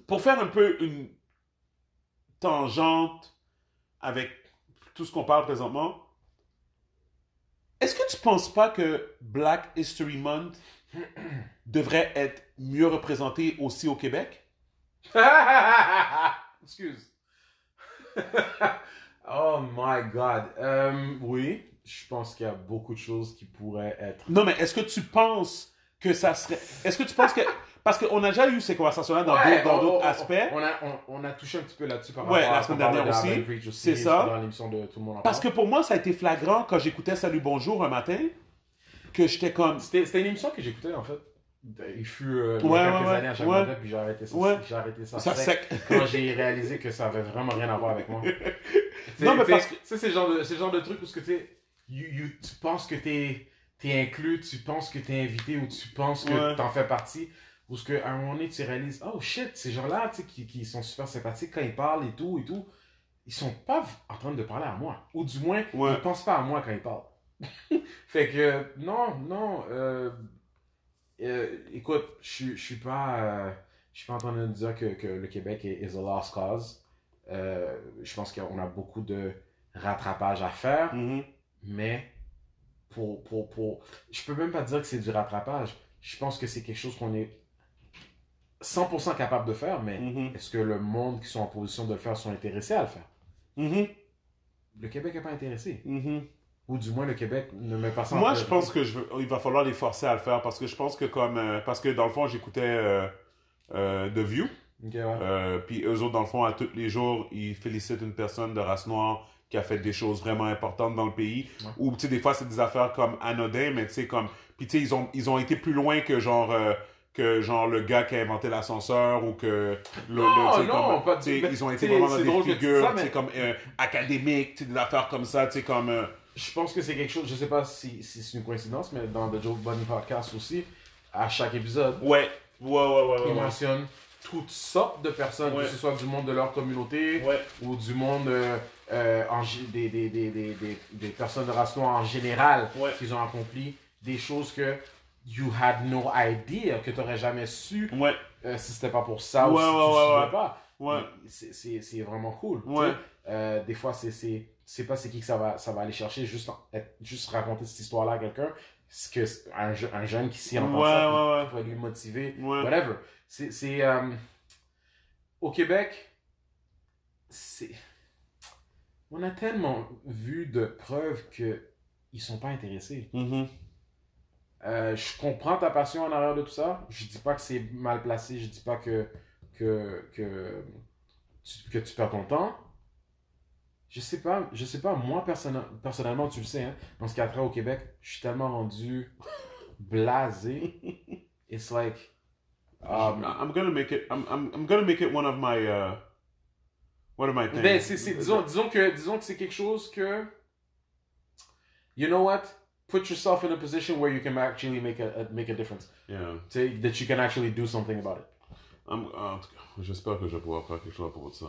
pour faire un peu une tangente avec tout ce qu'on parle présentement, est-ce que tu penses pas que Black History Month devrait être mieux représenté aussi au Québec? Excuse. oh my god. Euh, oui, je pense qu'il y a beaucoup de choses qui pourraient être. Non, mais est-ce que tu penses que ça serait... Est-ce que tu penses que... Parce qu'on a déjà eu ces conversations-là dans Ouais, d'autres- dans on- a, on, on a touché un petit peu là-dessus par Ouais, rapport la semaine dernière de aussi. C'est ça. Dans l'émission de Tout le monde en Parce que pour moi, ça a été flagrant quand j'écoutais Salut Bonjour un matin, que j'étais comme... C'était une émission que j'écoutais en fait. Il fut euh, Ouais, a quelques ouais, années à chaque ouais. matin, puis j'ai arrêté ça. J'ai arrêté ça. Ça sec sec. Quand j'ai réalisé que ça avait vraiment rien à voir avec moi. Non, mais parce sais, c'est le genre genre de truc où ce que you- you- tu penses que t'es es inclus, tu penses que t'es invité ou tu penses que Ouais. t'en fais partie. Ou ce que à un moment donné, tu réalises, oh shit, ces gens-là, tu sais, qui, qui sont super sympathiques quand ils parlent et tout et tout, ils sont pas en train de parler à moi. Ou du moins, Ouais. ils pensent pas à moi quand ils parlent. fait que, non, non, euh, euh, écoute, je suis- pas, euh, je suis pas en train de dire que, que le Québec est is a lost cause. Euh, je pense qu'on a beaucoup de rattrapage à faire, Mhm. mais pour, pour, pour, je peux même pas dire que c'est du rattrapage. Je pense que c'est quelque chose qu'on est 100% capable de faire, mais Mhm. est-ce que le monde qui sont en position de le faire sont intéressés à le faire? Mhm. Le Québec n'est pas intéressé. Mhm. Ou du moins, le Québec ne met pas ça en Moi, je pense que je il va falloir les forcer à le faire parce que je pense que comme euh, parce que dans le fond j'écoutais euh, euh, The View Ok, ouais. euh, puis eux autres dans le fond à tous les jours ils félicitent une personne de race noire qui a fait des choses vraiment importantes dans le pays Ouais. ou tu sais des fois c'est des affaires comme anodin mais tu sais comme puis tu sais ils ont ils ont été plus loin que genre que genre le gars qui a inventé l'ascenseur ou que le, Non, le- non, comme, du- ils ont été vraiment dans des figures ça, mais- comme euh, académiques des affaires comme ça tu sais comme euh, Je pense que c'est quelque chose, je sais pas si, si c'est une coïncidence, mais dans The Joe Bunny Podcast aussi, à chaque épisode, ouais ouais ouais ouais ouais, ils ouais. mentionnent toutes sortes de personnes, Ouais. que ce soit du monde de leur communauté ou du monde euh, euh, en des, des, des, des, personnes de race noire en général qu'ils ont accompli des choses que you had no idea, que tu n'aurais jamais su ouais euh, si c'était pas pour ça ou si ouais, tu pas. ouais C'est- vraiment cool. Euh, des fois, c'est c'est pas c'est qui que ça va, ça va aller chercher, juste, juste raconter cette histoire-là à quelqu'un, que un, je- un jeune qui s'y entend ça, va lui motiver, Ouais. whatever. C'est, c'est, euh, au Québec, c'est, on a tellement vu de preuves que ils sont pas intéressés. Mhm. Euh, je comprends ta passion en arrière de tout ça. Je dis pas que c'est mal placé. Je dis pas que, que, que, tu, que tu perds ton temps. Je sais pas, je sais pas, moi personnellement, tu le sais, hein, dans ce cadre au Québec, je suis tellement rendu blasé. It's like, um, I'm gonna make it. I'm, I'm, I'm gonna make it one of my uh, am I thinking? Ben, c'est, c'est- disons, disons que, disons que c'est quelque chose que. You know what? Put yourself in a position where you can actually make a, make a difference. Yeah. That you can actually do something about it. I'm- en tout cas, j'espère que je vais pouvoir faire quelque chose à propos de ça.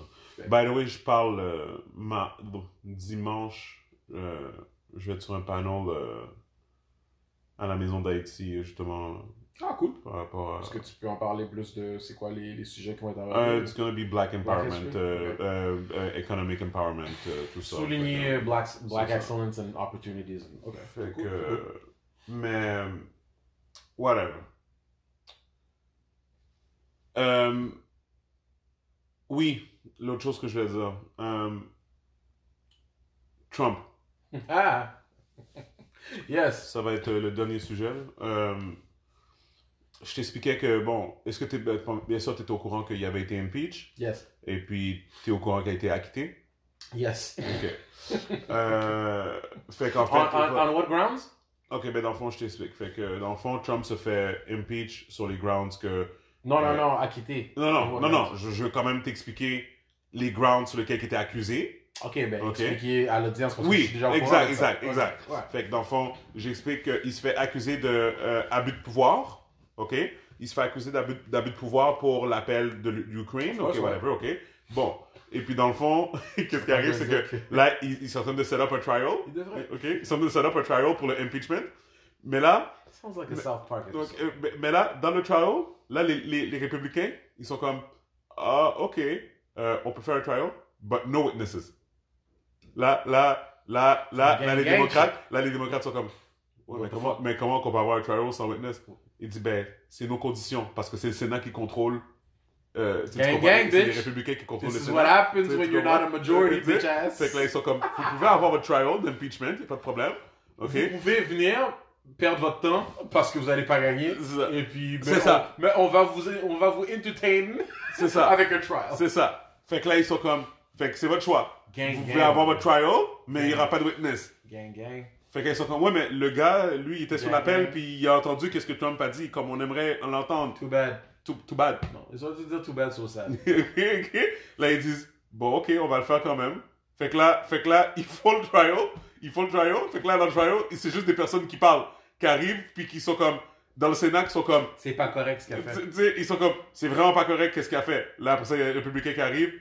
By the way, je parle euh, ma- dimanche. euh, je vais être sur un panel euh, à la maison d'Haïti, justement, Ah, cool. par rapport à. Est-ce que tu peux en parler plus de c'est quoi les, les sujets qui vont être Uh, abordés? it's gonna be black empowerment, history? uh, Okay. uh, uh, economic empowerment, uh, tout ça. Souligner que- black, black ça. excellence and opportunities. and- Ok. Fait Cool, que, cool. mais, whatever. Euh, oui, l'autre chose que je voulais dire. euh, Trump, Ah! yes! ça va être le dernier sujet. Euh, je t'expliquais que, bon, est-ce que tu es, bien sûr, tu étais au courant qu'il avait été impeach, Yes. et puis tu es au courant qu'il a été acquitté. Yes. Ok. Euh, fait qu'en On, fait. on, on what grounds? Ok, ben dans le fond, je t'explique. Fait que dans le fond, Trump se fait impeach sur les grounds que. Non, non, Euh, non, acquitté. Non, On non, non, non, grounds? je, je veux quand même t'expliquer les grounds sur lesquels il était accusé. Ok, ben, Ok. expliquez à l'audience parce que je Oui, suis déjà au courant exact, ça. exact, exact. ouais. Fait que dans le fond, j'explique qu'il se fait accuser de euh, abus de pouvoir. Ok? Il se fait accuser d'abus de pouvoir pour l'appel de l'Ukraine. Ok, course, whatever, ok. Bon. Et puis dans le fond, qu'est-ce qui arrive, c'est que là, ils, ils sont en train de set up un trial. Il devrait. Ok? Ils sont en train de set up un trial pour le impeachment. Mais là, Sounds like a South Park Donc, episode. euh, mais, mais là, dans le trial, là, les, les, les républicains, ils sont comme, ah, ok, euh, on peut faire un trial, but no witnesses. Là, là, là, là, là, les démocrates, là, les démocrates sont comme, ouais, mais comment, mais comment qu'on peut avoir un trial sans witness? Il dit, ben, c'est nos conditions, parce que c'est le Sénat qui contrôle, euh, Gang, gang, c'est les républicains qui contrôlent This le is Sénat. what happens Tu sais, when you're not a majority, bitch ass. Fait que là, ils sont comme, vous pouvez avoir votre trial d'impeachment, y a pas de problème. Ok? Vous pouvez venir perdre votre temps parce que vous n'allez pas gagner. C'est ça. Et puis, C'est mais ça. on- mais on va vous, on va vous entertain C'est ça. avec un trial. C'est ça. Fait que là, ils sont comme, fait que c'est votre choix. Gang, vous gang. pouvez avoir votre trial, mais il n'y aura pas de witness. Gang, gang. Fait qu'ils sont comme, ouais, mais le gars, lui, il était sur l'appel, puis il a entendu qu'est-ce que Trump a dit, comme on aimerait l'entendre. Too bad. Too, too bad. Non, ils ont dû dire too bad, so sad. Ok, ok. Là, ils disent, bon, ok, on va le faire quand même. Fait que là, fait que là, ils font le trial. Ils font le trial. Fait que là, dans le trial, c'est juste des personnes qui parlent, qui arrivent, puis qui sont comme, dans le Sénat, qui sont comme, C'est pas correct ce qu'il a fait. tu sais, ils sont comme, c'est vraiment pas correct qu'est-ce qu'il a fait? Là, après ça, il y a un républicain qui arrive.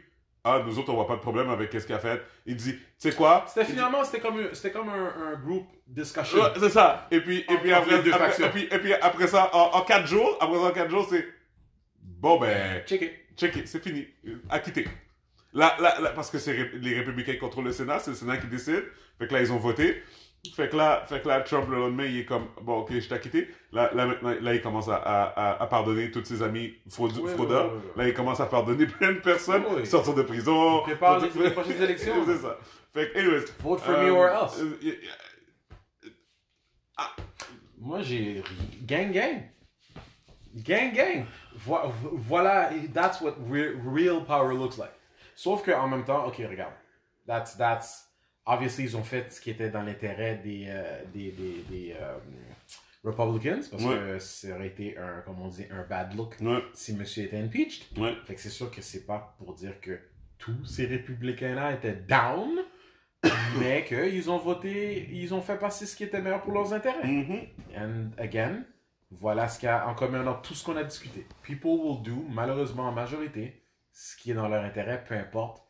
Ah, nous autres, on voit pas de problème avec qu'est-ce qu'il a fait. Il dit, tu sais quoi? C'était finalement, c'était comme, un- c'était comme un, un group discussion. Ouais, c'est ça. Et puis, et puis après, deux après- factions. et puis, et puis après ça, en, en quatre jours, après ça, en quatre jours, c'est, bon, ben, Check it. check it, c'est fini. Acquitté. Là, là, là, parce que c'est les républicains qui contrôlent le Sénat, c'est le Sénat qui décide. Fait que là, ils ont voté. Fait que là, fait que là Trump, le lendemain, il est comme, bon, ok, je t'ai acquitté. Là, là, maintenant, là, il commence à, à, pardonner tous ses amis Ouais, fraudeurs. ouais, ouais, ouais. Là, il commence à pardonner plein de personnes, sortir de prison. Il prépare les- les prochaines élections. c'est ça. Fait que, anyways. Vote for euh, me or else. euh, y- y- Moi, j'ai gang gang. Gang gang. Vo- voilà, that's what re- real power looks like. Sauf que en même temps, ok, regarde. That's that's obviously ils ont fait ce qui était dans l'intérêt des euh, des des, des, euh, Republicans parce Ouais. que ça aurait été un comme on dit un bad look Ouais, si Monsieur était impeached. ouais. Fait que c'est sûr que c'est pas pour dire que tous ces républicains-là étaient down, mais qu'ils ont voté, ils ont fait passer ce qui était meilleur pour leurs intérêts. Mhm. And again, voilà ce qu'il y a en commun dans tout ce qu'on a discuté. People will do, malheureusement en majorité, ce qui est dans leur intérêt, peu importe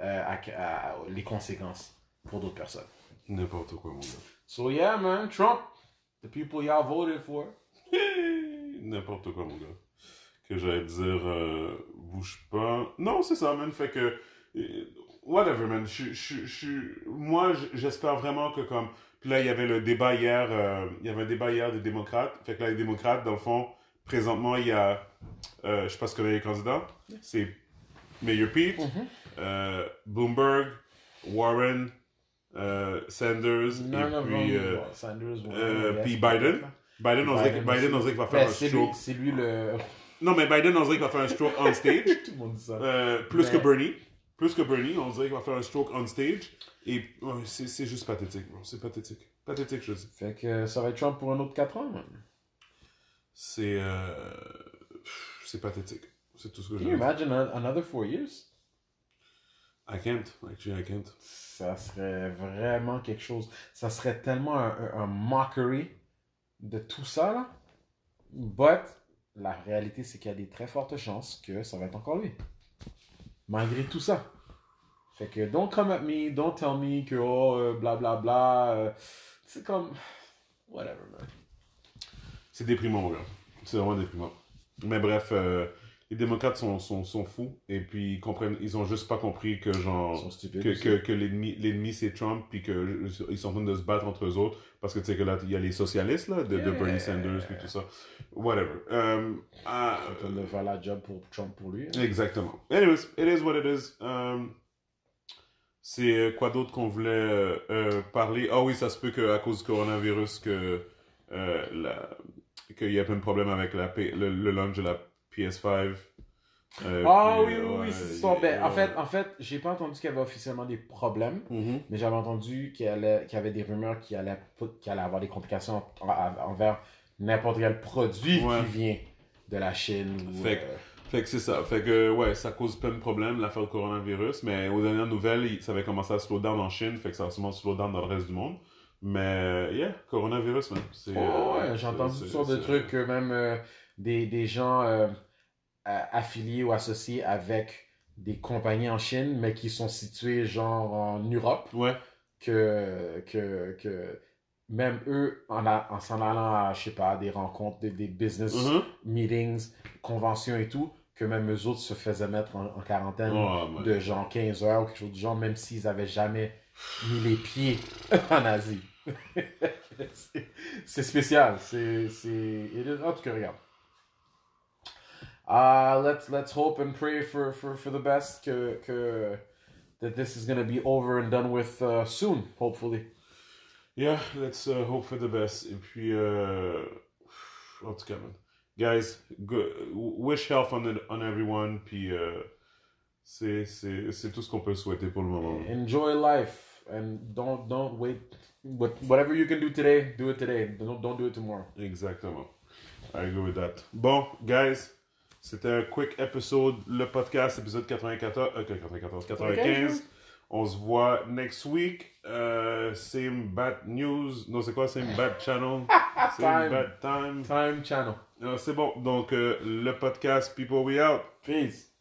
euh, à- à- les conséquences pour d'autres personnes. N'importe quoi, mon gars. So yeah, man, Trump, the people y'all voted for. N'importe quoi, mon gars. Que j'allais dire, euh, bouge pas. Non, c'est ça, man. Fait que, euh, whatever, man. Je, je, je, moi, j'espère vraiment que comme. Puis là, il y avait le débat hier, euh, il y avait un débat hier des démocrates. Fait que là, les démocrates, dans le fond, présentement, il y a, euh, je sais pas ce que les candidats. C'est Mayor Pete, Mm-hmm. Bloomberg, Warren, euh, Sanders, None et puis, euh, Sanders, euh, puis Biden. Biden, on dirait Biden on dirait qu'il va Ben, faire un c'est lui, stroke. c'est lui le. Non, mais Biden, on dirait qu'il va faire un stroke on stage. Tout le monde dit ça. Euh, plus Mais- que Bernie. Plus que Bernie, on dirait qu'il va faire un stroke on stage. Et ouais, c'est juste pathétique, bro. C'est pathétique. Pathétique, je dis. Fait que ça va être Trump pour un autre 4 ans, man. C'est. Euh... C'est pathétique. C'est tout ce que je Can you imagine an- another 4 years? I can't. Actually, I can't. Ça serait vraiment quelque chose. Ça serait tellement un, un, un mockery de tout ça, là. But, la réalité, c'est qu'il y a des très fortes chances que ça va être encore lui. Malgré tout ça. Fait que, don't come at me, don't tell me que, oh, euh, bla bla bla. euh, c'est comme. Whatever, man. C'est déprimant, mon gars. C'est vraiment déprimant. Mais bref, euh, les démocrates sont, sont, sont fous et puis ils comprennent, ils ont juste pas compris que genre stupides. que, que, que l'ennemi l'ennemi c'est Trump puis que euh, ils sont en train de se battre entre eux autres parce que tu sais que là il y a les socialistes là de, de Yeah. Bernie Sanders puis tout ça. Whatever. Ils sont en train de faire la job pour Trump pour lui. hein. Exactement. Anyways, it is what it is. Um, c'est euh, quoi d'autre qu'on voulait euh, euh, parler? Ah oui, ça se peut qu'à cause du coronavirus, que euh, la- qu'il y a plein de problèmes avec la le, le launch de la PS5. Euh, Ah puis, oui, oui, oui, c'est ça. Ben, en fait, en fait, j'ai pas entendu qu'il y avait officiellement des problèmes, Mhm. mais j'avais entendu qu'il y, avait des rumeurs qu'il allait, qu'il allait avoir des complications en- en- envers n'importe quel produit Ouais. qui vient de la Chine. Ou, Fait que- euh, Fait que c'est ça. Fait que, ouais, ça cause plein de problèmes, l'affaire du coronavirus. Mais aux dernières nouvelles, ça avait commencé à slow down en Chine. Fait que ça va sûrement slow down dans le reste du monde. Mais, yeah, coronavirus, man. C'est, Ouais, euh, j'ai entendu toutes sortes de trucs, même euh, des, des gens euh, affiliés ou associés avec des compagnies en Chine, mais qui sont situés genre en Europe, Ouais. que, que, que même eux, en, a- en s'en allant à, je sais pas, des rencontres, des, des business Mhm. meetings, conventions et tout, que même eux autres se faisaient mettre en, en quarantaine Oh, de genre 15 heures ou quelque chose du genre, même s'ils avaient jamais mis les pieds en Asie. C'est- spécial. C'est. En tout cas, regarde. Uh, let's, let's hope and pray for, for, for the best que, que, that this is going to be over and done with uh, soon, hopefully. Yeah, let's uh, hope for the best. Et puis, euh, cas, man. Guys, go, wish health on, on everyone. Puis, euh, c'est, c'est, c'est tout ce qu'on peut souhaiter pour le moment. Enjoy life and don't don't wait. But whatever you can do today, do it today. Don't, don't do it tomorrow. Exactement. I agree with that. Bon, guys, c'était un quick episode, le podcast, épisode 94, euh, 94, 95. On se voit next week. Euh, same bad news. Non, c'est quoi? Same bad channel? Same Time. bad time. Time channel. C'est bon. Donc, euh, le podcast People We Out. Peace.